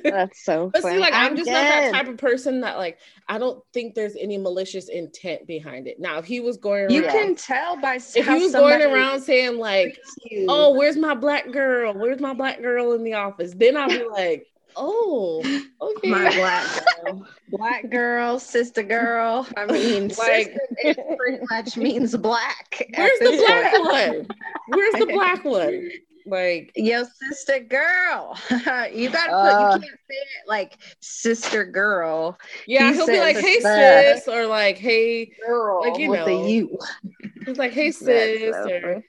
That's so *laughs* but funny. see, like I'm, I'm just dead. not that type of person that like I don't think there's any malicious intent behind it. Now, if he was going around, you can tell by if he was going around saying like, "Oh, where's my black girl? Where's my black girl in the office?" Then I'll be *laughs* like, "Oh, okay, my black *laughs* girl, black girl, sister girl." I mean, like it pretty much means black. Where's the black one? Where's the black one? Like yo, sister girl. *laughs* you gotta uh, put you can't say it like sister girl. Yeah, he will be like, hey sis, or like, hey girl, like you with know, the you. He's like, hey *laughs* sis, so or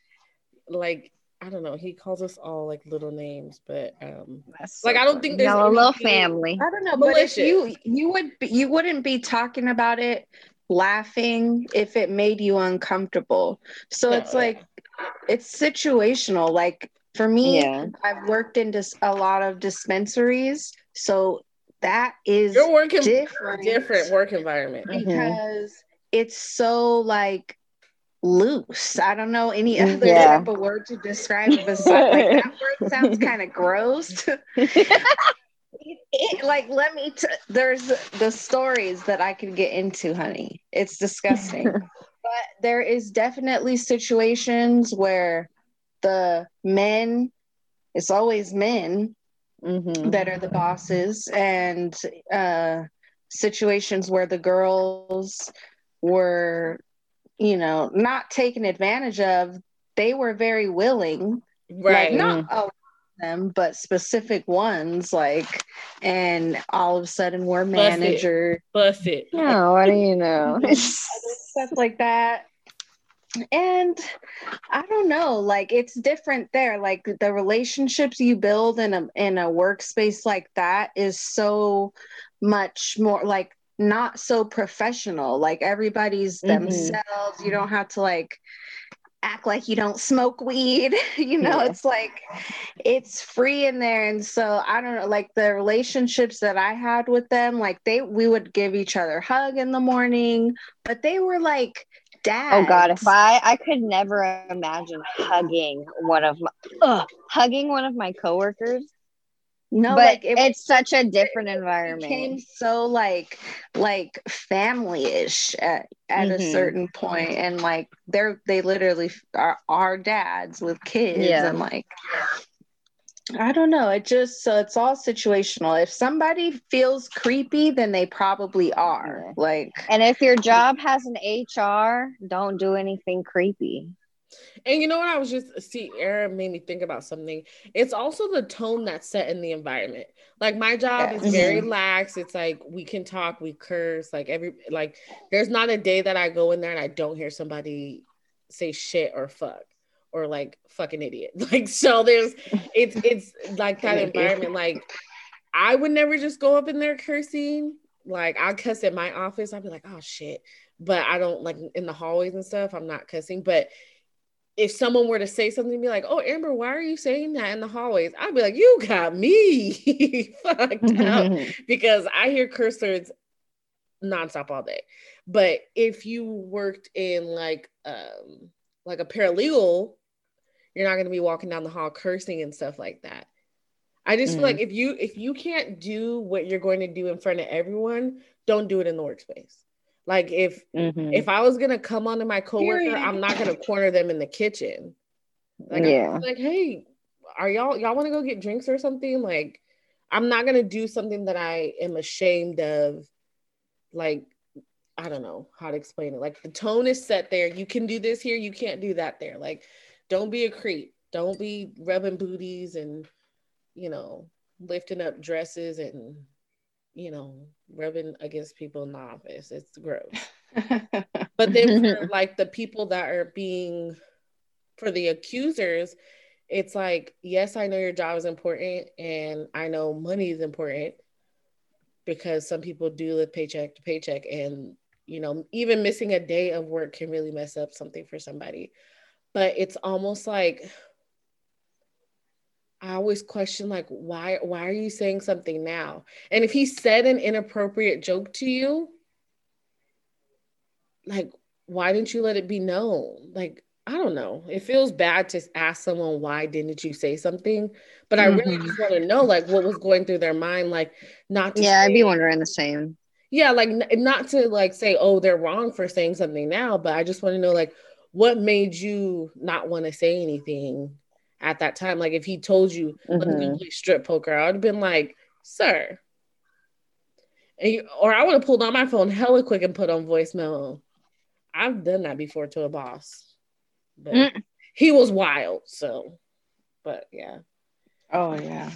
like I don't know. He calls us all like little names, but um, so like I don't think there's a little family. I don't know, malicious. but if you you would be, you wouldn't be talking about it laughing if it made you uncomfortable. So no, it's like it's situational. Like for me, yeah. I've worked in dis- a lot of dispensaries, so that is you're working different, different work environment mm-hmm. because mm-hmm. it's so like loose. I don't know any Mm, other yeah. type of word to describe it besides like that *laughs* word sounds kind of gross. *laughs* It- it- like let me t- there's the stories that I could get into, honey. It's disgusting. *laughs* but there is definitely situations where the men it's always men Mhm. that are the bosses and uh situations where the girls were you know not taken advantage of they were very willing Right. like not all of them but specific ones like and all of a sudden we're Bust it. manager Bust it. Yeah, what do you know? *laughs* stuff like that and i don't know like it's different there like the relationships you build in a in a workspace like that is so much more like not so professional like everybody's Mhm. themselves you don't have to like act like you don't smoke weed *laughs* you know Yeah. it's like it's free in there and so i don't know like the relationships that i had with them like they we would give each other hug in the morning but they were like dads Oh God, if I I could never imagine hugging one of my ugh, hugging one of my coworkers. no but like it it's such a different environment. It became so like like family-ish at, at a Mhm. certain point and like they're they literally are, are dads with kids Yeah. and like I don't know. It just so it's all situational. If somebody feels creepy, then they probably are. Yeah. Like And if your job has an HR, don't do anything creepy. And you know what? I was just see, Aaron made me think about something. It's also the tone that's set in the environment. Like my job Yes. is very mm-hmm. lax. It's like we can talk, we curse, like every like there's not a day that I go in there and I don't hear somebody say shit or fuck or like fucking idiot. *laughs* Like so there's it's it's like that environment. Like I would never just go up in there cursing. Like I'll cuss at my office. I'd be like, oh shit. But I don't like in the hallways and stuff, I'm not cussing. But if someone were to say something, be like, "Oh, Amber, why are you saying that in the hallways?" I'd be like, "You got me *laughs* fucked up," *laughs* because I hear curse words nonstop all day. But if you worked in like um like a paralegal, you're not going to be walking down the hall cursing and stuff like that. I just feel Mhm. like if you if you can't do what you're going to do in front of everyone, don't do it in the workspace. Like if Mhm. if I was gonna come onto my coworker. I'm not gonna corner them in the kitchen. Like, Yeah. I'm like, hey, are y'all y'all want to go get drinks or something? Like, I'm not gonna do something that I am ashamed of. Like, I don't know how to explain it. Like, the tone is set there. You can do this here. You can't do that there. Like, don't be a creep. Don't be rubbing booties and, you know, lifting up dresses and, you know, rubbing against people in the office. It's gross. *laughs* But then for *laughs* like the people that are being for the accusers, it's like, yes, I know your job is important and I know money is important because some people do live paycheck to paycheck and you know, even missing a day of work can really mess up something for somebody. But it's almost like I always question like why why are you saying something now? And if he said an inappropriate joke to you, like why didn't you let it be known? Like I don't know. It feels bad to ask someone why didn't you say something, but I really Mhm. just want to know like what was going through their mind, like not to Yeah, I'd be wondering the same. yeah, like not to like say oh they're wrong for saying something now, but I just want to know like what made you not want to say anything at that time. Like if he told you let's go play strip poker, I would have been like, sir. You, or I would have pulled on my phone hella quick and put on voicemail. I've done that before to a boss. But Mm. he was wild, so but yeah. oh yeah.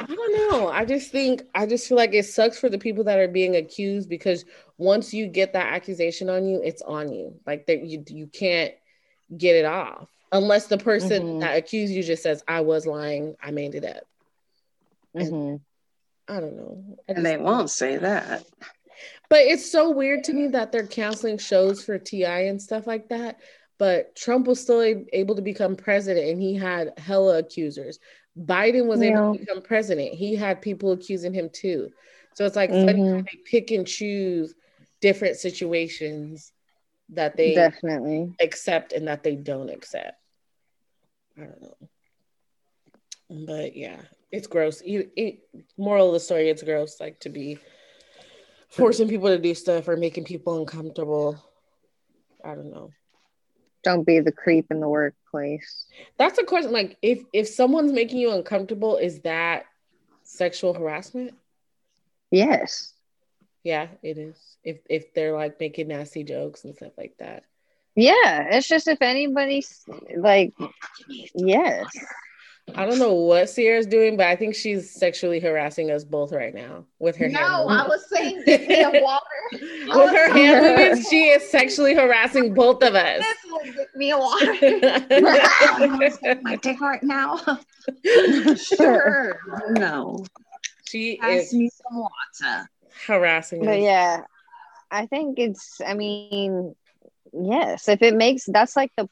I don't know. I just think I just feel like it sucks for the people that are being accused because once you get that accusation on you, it's on you. Like that you you can't get it off unless the person Mhm. that accused you just says I was lying, I made it up. Mhm. I don't know. I And they won't say that. But it's so weird to me that they're canceling shows for T.I. and stuff like that. But Trump was still a- able to become president and he had hella accusers. Biden was able to become president. He had people accusing him too. So it's like Mhm. they pick and choose different situations that they Definitely. accept and that they don't accept. I don't know. But yeah, it's gross. It, it, moral of the story, it's gross, like to be forcing people to do stuff or making people uncomfortable. I don't know. Don't be the creep in the workplace. That's a question. Like, if if someone's making you uncomfortable, is that sexual harassment? Yes. Yeah, it is. If if they're like making nasty jokes and stuff like that. Yeah. It's just if anybody's like, yes. I don't know what Sierra's doing, but I think she's sexually harassing us both right now with her hand No, I was saying get me a water. *laughs* with her hand movements, she is sexually harassing both of us. This will get me a water. *laughs* *laughs* My dick right now. sure. No. she Pass is me some water. harassing But us. yeah, I think it's, I mean, yes, if it makes, that's like the,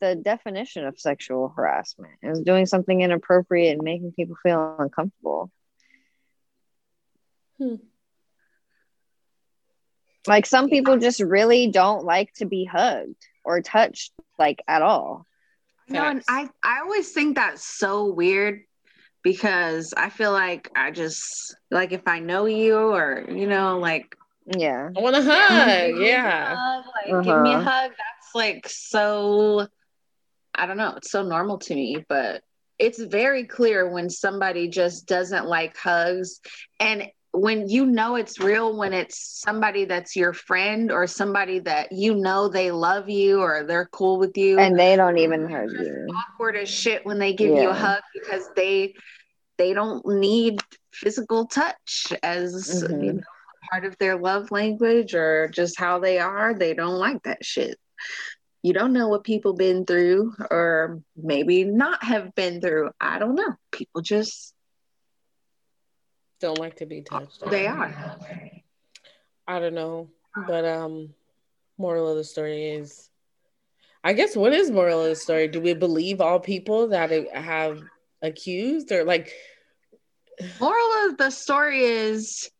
the definition of sexual harassment is doing something inappropriate and making people feel uncomfortable. Hmm. Like some people just really don't like to be hugged or touched like at all. No, and I I always think that's so weird because I feel like I just like if I know you or you know like Yeah. I want to hug. Yeah. hug, like give me a Uh-huh. hug. Like so. I don't know. It's so normal to me, but it's very clear when somebody just doesn't like hugs, and when you know it's real when it's somebody that's your friend or somebody that you know they love you or they're cool with you And they don't even hug you. awkward as shit when they give you a hug because they they don't need physical touch as Mhm. you know part of their love language or just how they are they don't like that shit you don't know what people been through or maybe not have been through i don't know people just Don't like to be touched. they are I don't know. But um moral of the story is I guess what is moral of the story? Do we believe all people that have accused or like moral of the story is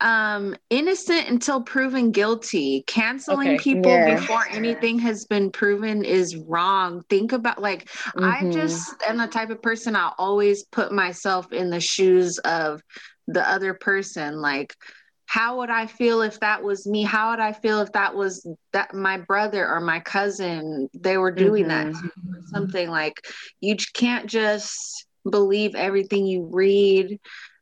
um innocent until proven guilty canceling Okay. people Yeah. before anything has been proven is wrong think about like i Mhm. just am the type of person i always put myself in the shoes of the other person like how would i feel if that was me how would i feel if that was that my brother or my cousin they were doing that Mhm. to me or something like you can't just believe everything you read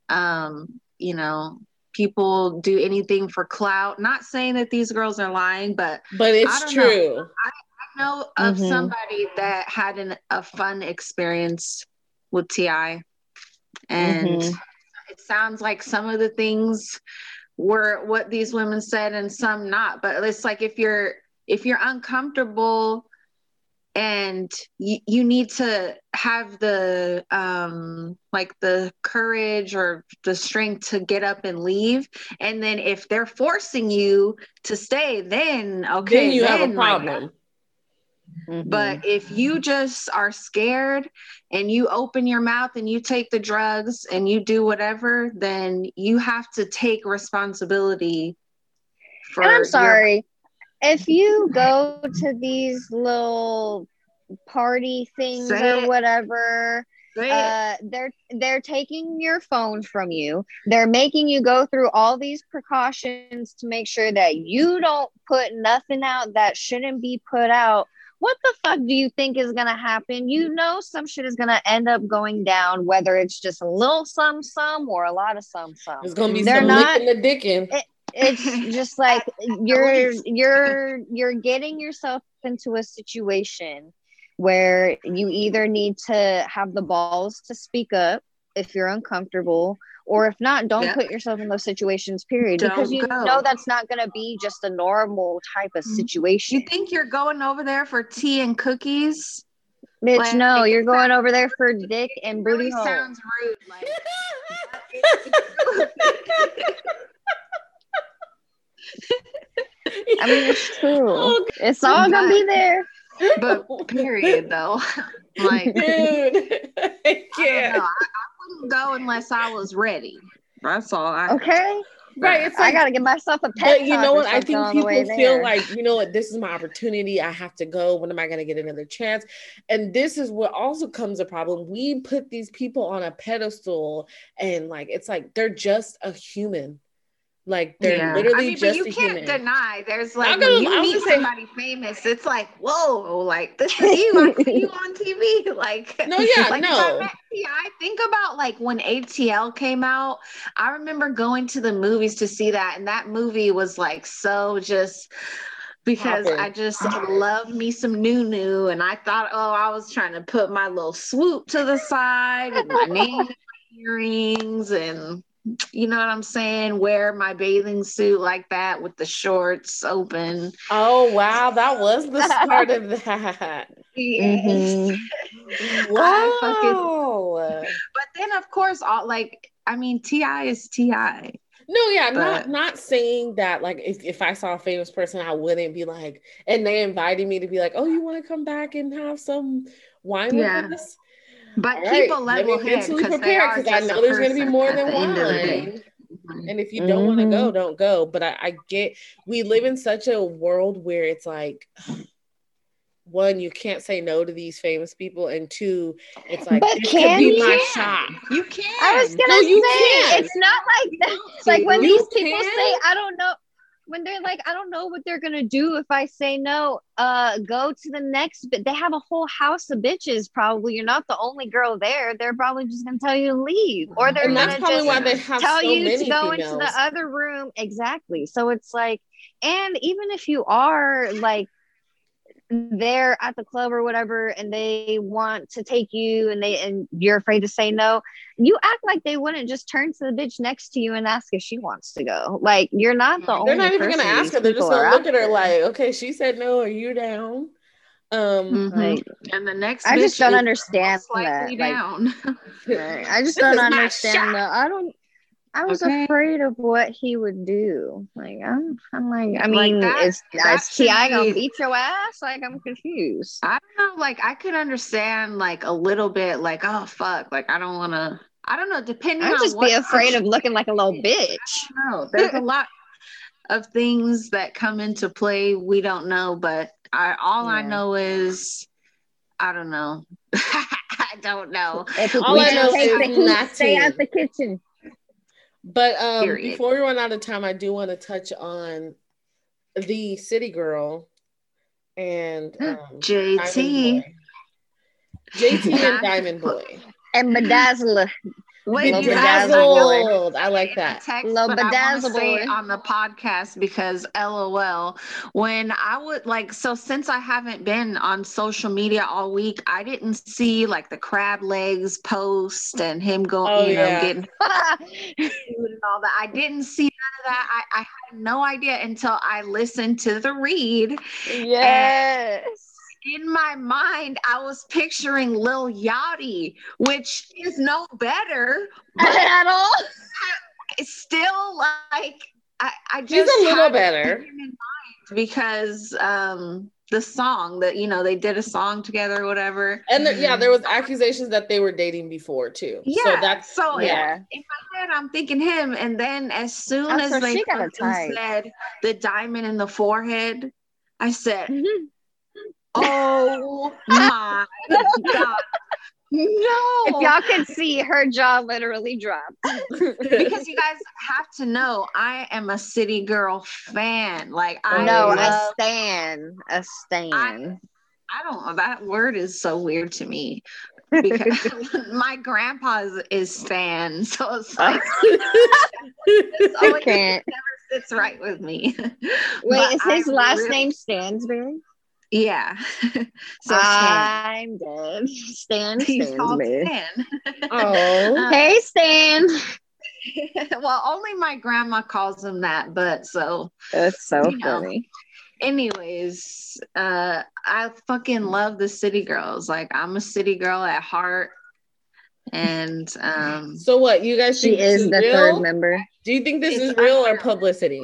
um you know people do anything for clout not saying that these girls are lying but but I it's don't know. true. I know of Mhm. somebody that had an, a fun experience with T.I., and Mhm. it sounds like some of the things were what these women said, and some not. But it's like if you're if you're uncomfortable and you, you need to have the um like the courage or the strength to get up and leave and then if they're forcing you to stay then okay then you have a then, like, problem. Mhm. but if you just are scared and you open your mouth and you take the drugs and you do whatever, then you have to take responsibility for And I'm your- sorry. If you go to these little party things Say or it. whatever, uh, they're they're taking your phone from you. They're making you go through all these precautions to make sure that you don't put nothing out that shouldn't be put out. What the fuck do you think is gonna happen? You know some shit is gonna end up going down, whether it's just a little some some or a lot of some some. It's gonna be They're some not- licking the dicking. It's just like you're you're you're getting yourself into a situation where you either need to have the balls to speak up if you're uncomfortable or if not don't Yeah. put yourself in those situations period because Don't you go. know that's not going to be just a normal type of Mhm. situation you think you're going over there for tea and cookies? bitch like, no you're going over there for dick and booty really sounds rude. Like, i mean it's *laughs* oh, true Oh, it's all gonna be there but period though. *laughs* like Dude, *laughs* I can't. I, I wouldn't go unless I was ready. That's all. I okay Right. It's like, I gotta give myself a pet. but you know what? I think on the way people feel there. like, you know what, this is my opportunity. I have to go. When am I going to get another chance? And this is what also comes a problem. We put these people on a pedestal and like, it's like they're just a human. Like they're Yeah. literally I mean, but you can't human. deny. There's like gonna- when you I was meet say- somebody famous, it's like, whoa, like this is you. I see you on TV. *laughs* Like, No, yeah, like no. I met T.I., think about like when ATL came out. I remember going to the movies to see that, and that movie was like so just because. I just love me some new new, and I thought, oh, I was trying to put my little swoop to the side with my *laughs* name, and my earrings, and you know what I'm saying? Wear my bathing suit like that with the shorts open. Oh wow, that was the start of *laughs* that. Mhm. Wow. fucking- But then, of course, all like I mean, T.I. is Ti. No, yeah, not not saying that like if, if I saw a famous person, I wouldn't be like, and they invited me to be like, oh, you want to come back and have some wine Yeah. with us? But All keep right, a level me head mentally because they prepare are because I just know there's going to be more than one. end of. And if you don't want to go, mm-hmm. don't go. But I, I get we live in such a world where it's like *sighs* one, you can't say no to these famous people, and two, it's like But this could can be you? my shot. You can. I was gonna No, say it's not like that. It's like when You these people can. say, "I don't know," when they're like, "I don't know what they're gonna do if I say no." Uh, go to the next. But they have a whole house of bitches. Probably you're not the only girl there. They're probably just gonna tell you to leave, or they're And gonna just why they have tell so you to go females. into the other room. Exactly. So it's like, and even if you are like there at the club or whatever and they want to take you and they and you're afraid to say no you act like they wouldn't just turn to the bitch next to you and ask if she wants to go like you're not the only They're not even gonna ask these her. They're just gonna are look at her like, okay, she said no. Are you down? Um, Mhm. like and the next I just don't understand most likely that, like- down. *laughs* right. i just This don't is my shot. understand that i don't I was Okay. afraid of what he would do. Like I'm, I'm like, I Like mean, that- is, is T.I. gonna beat your ass? Like I'm confused. I don't know. Like I could understand like a little bit. Like oh fuck. Like I don't want to. I don't know. Depending on. I'd just be afraid of looking like a little bitch. No, there's a lot of things that come into play we don't know, but I all I know is I don't know. *laughs* I don't know. All we I know is stay at the kitchen. But um, Period. before we run out of time, I do want to touch on the City Girl and *gasps* um, JT. JT and *laughs* Diamond Boy. And bedazzler. Wait, Lil you asked me Bedazzled. I like in that. the text, Lil but I want to bedazzle say boy. on the podcast because LOL. When I would like, so since I haven't been on social media all week, I didn't see like the crab legs post and him going, Oh, you know, getting *laughs* and all that. I didn't see none of that. I, I had no idea until I listened to the read. yes. In my mind, I was picturing Lil Yachty, which is no better, but *laughs* At all. it's still like I, I He's just a little better. in because um the song that you know they did a song together or whatever. And yeah, there was accusations that they were dating before too. Yeah, So that's so yeah. in my head I'm thinking him, and then as soon as they she got a fucking type. said the diamond in the forehead, I said, Mhm. "Oh my god, no!" If y'all could see her jaw literally drop. because you guys have to know I am a city girl fan. Like I no, love, a stan. A stan. I don't know. That word is so weird to me because *laughs* my grandpa is, is Stan, so it's oh. like *laughs* it's I always can't. sits right with me. Wait, But is his I last really- name Stansberry? Yeah. *laughs* so Stan. I'm dead. Stan *laughs* He's called Stan. *laughs* oh. Hey, Stan. well, only my grandma calls him that, but so That's so You know. funny. anyways, uh I fucking love the city girls. Like I'm a city girl at heart. And um So what? You guys She think is is the real? third member. Do you think this It's is real or publicity?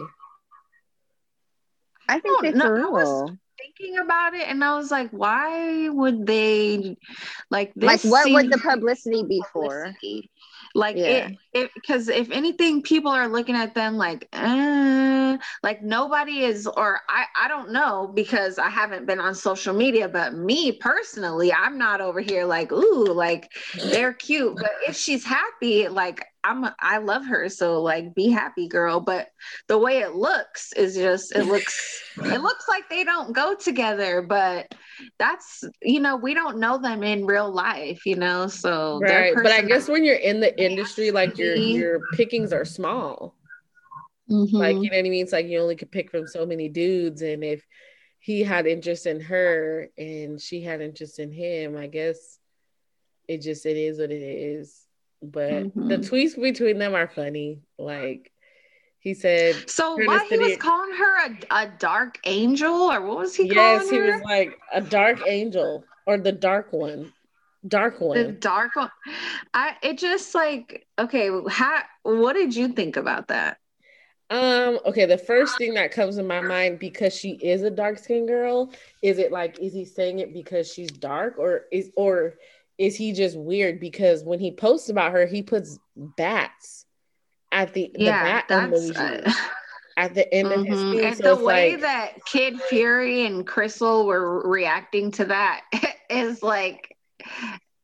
I think don't it's know. I real. Thinking about it and I was like, why would they like this? Like, what would the publicity be for? publicity. Like Yeah. it, because if anything, people are looking at them like, uh, like nobody is, or I, I don't know because I haven't been on social media. But me personally, I'm not over here like, ooh, like they're cute. But if she's happy, like I'm, I love her, so like be happy, girl. But the way it looks is just, it looks, it looks like they don't go together. But that's, you know, we don't know them in real life, you know. So right. But I guess when you're in the industry, like your your pickings are small. Mhm. Like you know what I mean? It's like you only could pick from so many dudes, and if he had interest in her and she had interest in him, I guess it just it is what it is. But the Mhm. tweets between them are funny. Like he said, So Curtis why he was calling her a, a dark angel or what was he yes, calling he her? was like a dark angel or the dark one, dark the one. dark one. I it just like okay, how what did you think about that? Um, okay, the first thing that comes to my mind because she is a dark skinned girl, is it like is he saying it because she's dark or is or is he just weird because when he posts about her, he puts bats at the, the yeah, bat that's emoji uh, at the end of his thing. and So the way like that Kid Fury and Crissle were reacting to that *laughs* is like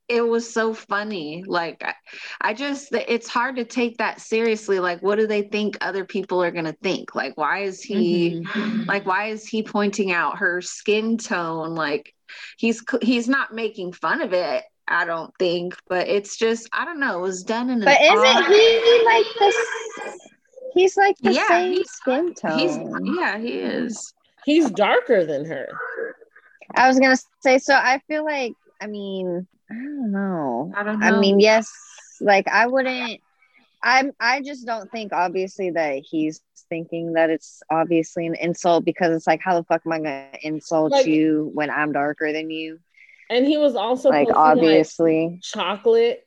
it was so funny. Like I, I just it's hard to take that seriously. Like what do they think other people are gonna think? Like why is he Mhm. like why is he pointing out her skin tone like he's he's not making fun of it i don't think but it's just i don't know it was done in an But isn't odd- he like this? He's like the Yeah, same he's- skin he's tone. yeah he is he's darker than her. I was gonna say, so I feel like, I mean, I don't know. i don't know I mean, yes, like I wouldn't. I'm. I just don't think, obviously, that he's thinking that it's obviously an insult because it's like, how the fuck am I gonna insult Like- you when I'm darker than you? And he was also Like, posting, like, obviously, chocolate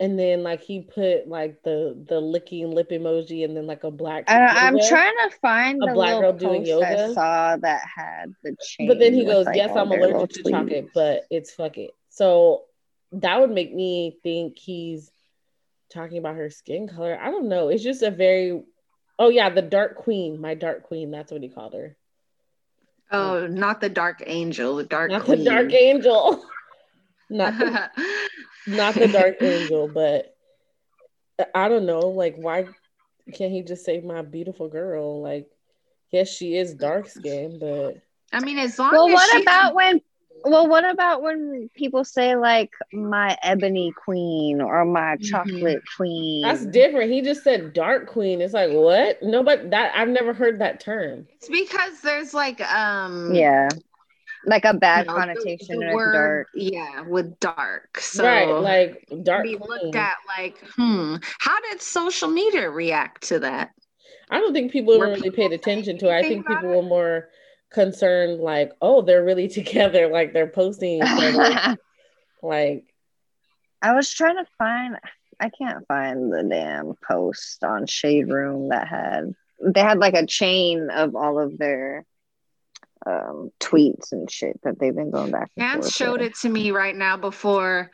and then like he put like the the licking lip emoji and then like a black uh, I don't, I'm trying to find A the black girl doing post I yoga. saw that had the chain. but then he goes like, yes i'm their little allergic to chocolate but it's fuck it. So that would make me think he's talking about her skin color. I don't know. It's just a very oh yeah the dark queen my dark queen that's what he called her. Oh not the dark angel the dark not queen the dark angel. *laughs* Not the, *laughs* not the dark *laughs* angel but i don't know like why can't he just say my beautiful girl like yes she is dark skinned but i mean as long Well, as what she- about when? Well, what about when people say like my ebony queen or my Mhm. chocolate queen? That's different. He just said dark queen. It's like what? No, but that I've never heard that term. it's because there's like um Yeah, like a bad you know, connotation the with word- dark. yeah with dark so right, like dark be looked at like, hmm, how did social media react to that? I don't think people Were really people paid attention to it. I think about people were more concerned, like, oh, they're really *laughs* together, like they're posting each *laughs* like, I was trying to find. I can't find the damn post on Shade Room that had. They had like a chain of all of their um tweets and shit that they've been going back and Hans forth showed with. it to me right now before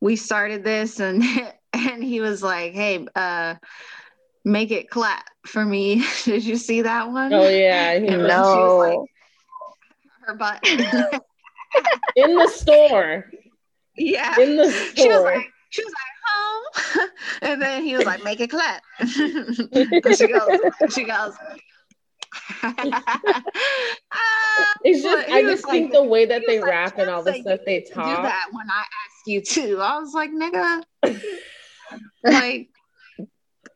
we started this, and *laughs* and he was like, "Hey, uh, make it clap for me." *laughs* Did you see that one? oh yeah, he And was then she was like- No, Her butt. *laughs* in the store. yeah. In the store. She was like, she was like, home, and then he was like, make it clap. And she goes, she goes. *laughs* It's just but I just like- think the way that they like, rap and all the "Chance, stuff they do talk. that when I ask you to. I was like, nigga, *laughs* like,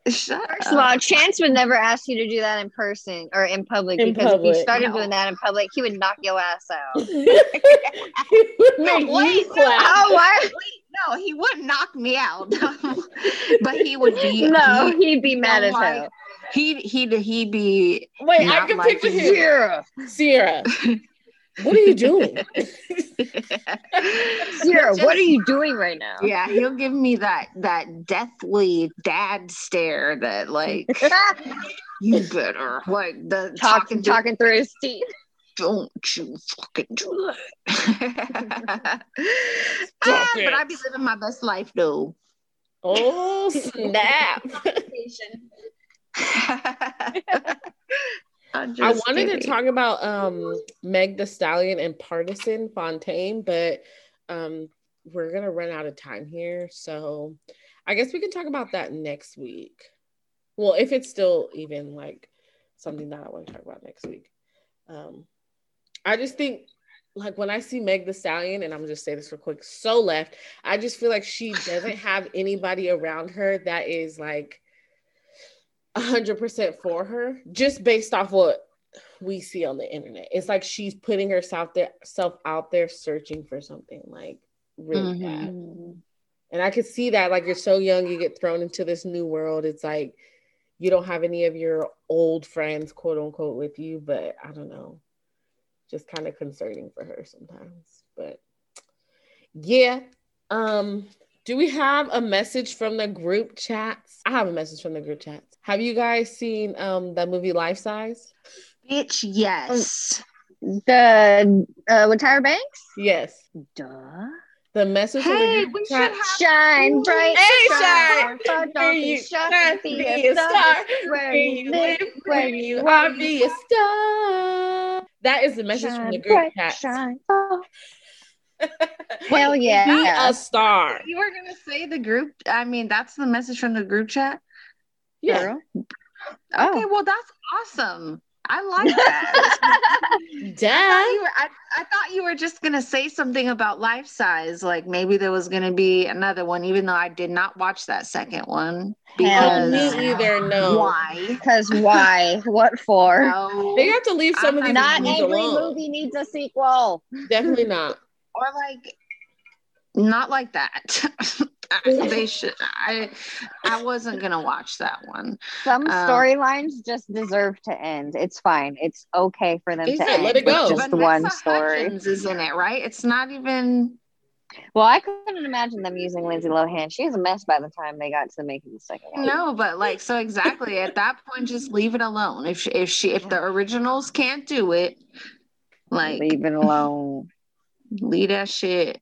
shut First of all, Chance would never ask you to do that in person or in public In because if public. you started No. doing that in public, he would knock your ass out. *laughs* he would make Wait, you no. oh, why? Wait, no, he wouldn't knock me out, but he would be. No, he, he'd be mad as like, hell. He'd he'd he'd be. Wait, I can picture him. Sierra, Sierra, *laughs* what are you doing? *laughs* Sierra, Just- what are you doing right now? Yeah, he'll give me that that deathly dad stare that like *laughs* you better like the talking, talking to talking through his teeth. don't you fucking do that. Ah, but I be living my best life though. Oh snap! *laughs* I wanted to talk about um Meg the Stallion and Pardison Fontaine, but um we're gonna run out of time here. So I guess we can talk about that next week. Well, if it's still even like something that I want to talk about next week. Um I just think like when I see Meg the Stallion, and I'm just say this real quick, so left, I just feel like she doesn't have anybody around her that is like hundred percent for her, just based off what we see on the internet. It's like she's putting herself there self out there searching for something like really mm-hmm. bad. And I could see that like you're so young, you get thrown into this new world. It's like you don't have any of your old friends, quote unquote, with you, but I don't know. Just kind of concerning for her sometimes. But yeah. Um, do we have a message from the group chats? I have a message from the group chats. Have you guys seen um the movie Life Size? Bitch, yes. The uh, with Tyra Banks? Yes. Duh. The message hey, we should have shine bright. Hey, shine. Where you shine, be a star. Where you live, where you are, be a star. That is the message shine from the group chat. Shine. Hell yeah. Be a star. You were gonna say the group. I mean, that's the message from the group chat. Yeah. Girl. Okay, oh. well that's awesome. I like *laughs* that. Dad. I thought, you were, I, I thought you were just gonna say something about life size, like maybe there was gonna be another one, even though I did not watch that second one. Because me either. No. Why? Because why? what for? No. They have to leave some I'm of these. Not every alone. movie needs a sequel. Definitely not. Or like, not like that. *laughs* they should. I I wasn't gonna watch that one. Some um, storylines just deserve to end. It's fine. It's okay for them to it? end. Let it go. Just Vanessa one story Hudgens is in it, right? It's not even. Well, I couldn't imagine them using Lindsay Lohan. She was a mess by the time they got to making the second one. No, but like so exactly at that point, just leave it alone. If she, if she if the originals can't do it, like leave it alone. Leave that shit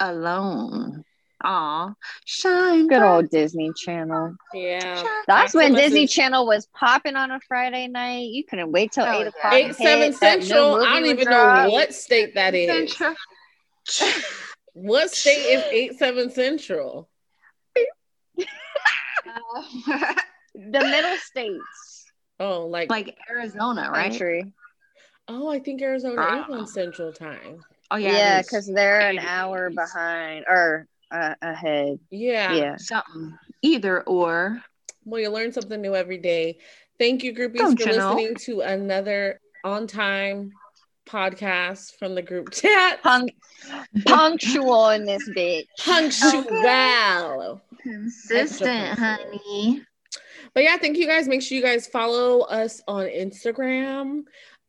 alone. Aw, shine. Good old Disney Channel. Yeah. That's when Disney Channel was popping on a Friday night. You couldn't wait till oh, 8 o'clock. 8 7 Central. I don't even know what state that is. *laughs* what state is 8 7 Central? Uh, *laughs* the middle states. Oh, like like Arizona, right? Country. Oh, I think Arizona is on Central Time. Oh yeah, yeah, because they're an hour behind or uh, ahead. Yeah. Yeah. Something. Either or. Well, you learn something new every day. Thank you, groupies, Don't for listening know? to another on time podcast from the group chat. Punk- punctual in this bitch. Punctual. Okay. Consistent, honey. But yeah, thank you guys. Make sure you guys follow us on Instagram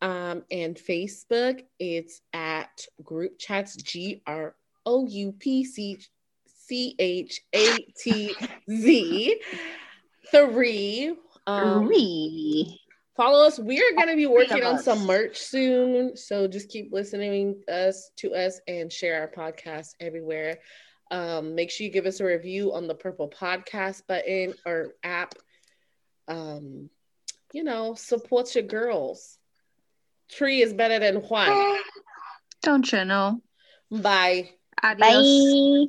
um, and Facebook. It's at group chats G R O U P C C H A T Z. Three. Um, Three. Follow us. We are going to be working on some merch soon, so just keep listening us to us and share our podcast everywhere. Um, make sure you give us a review on the purple podcast button or app. Um, you know, support your girls. Tree is better than white. *gasps* Don't you know? Bye. Adios. Bye.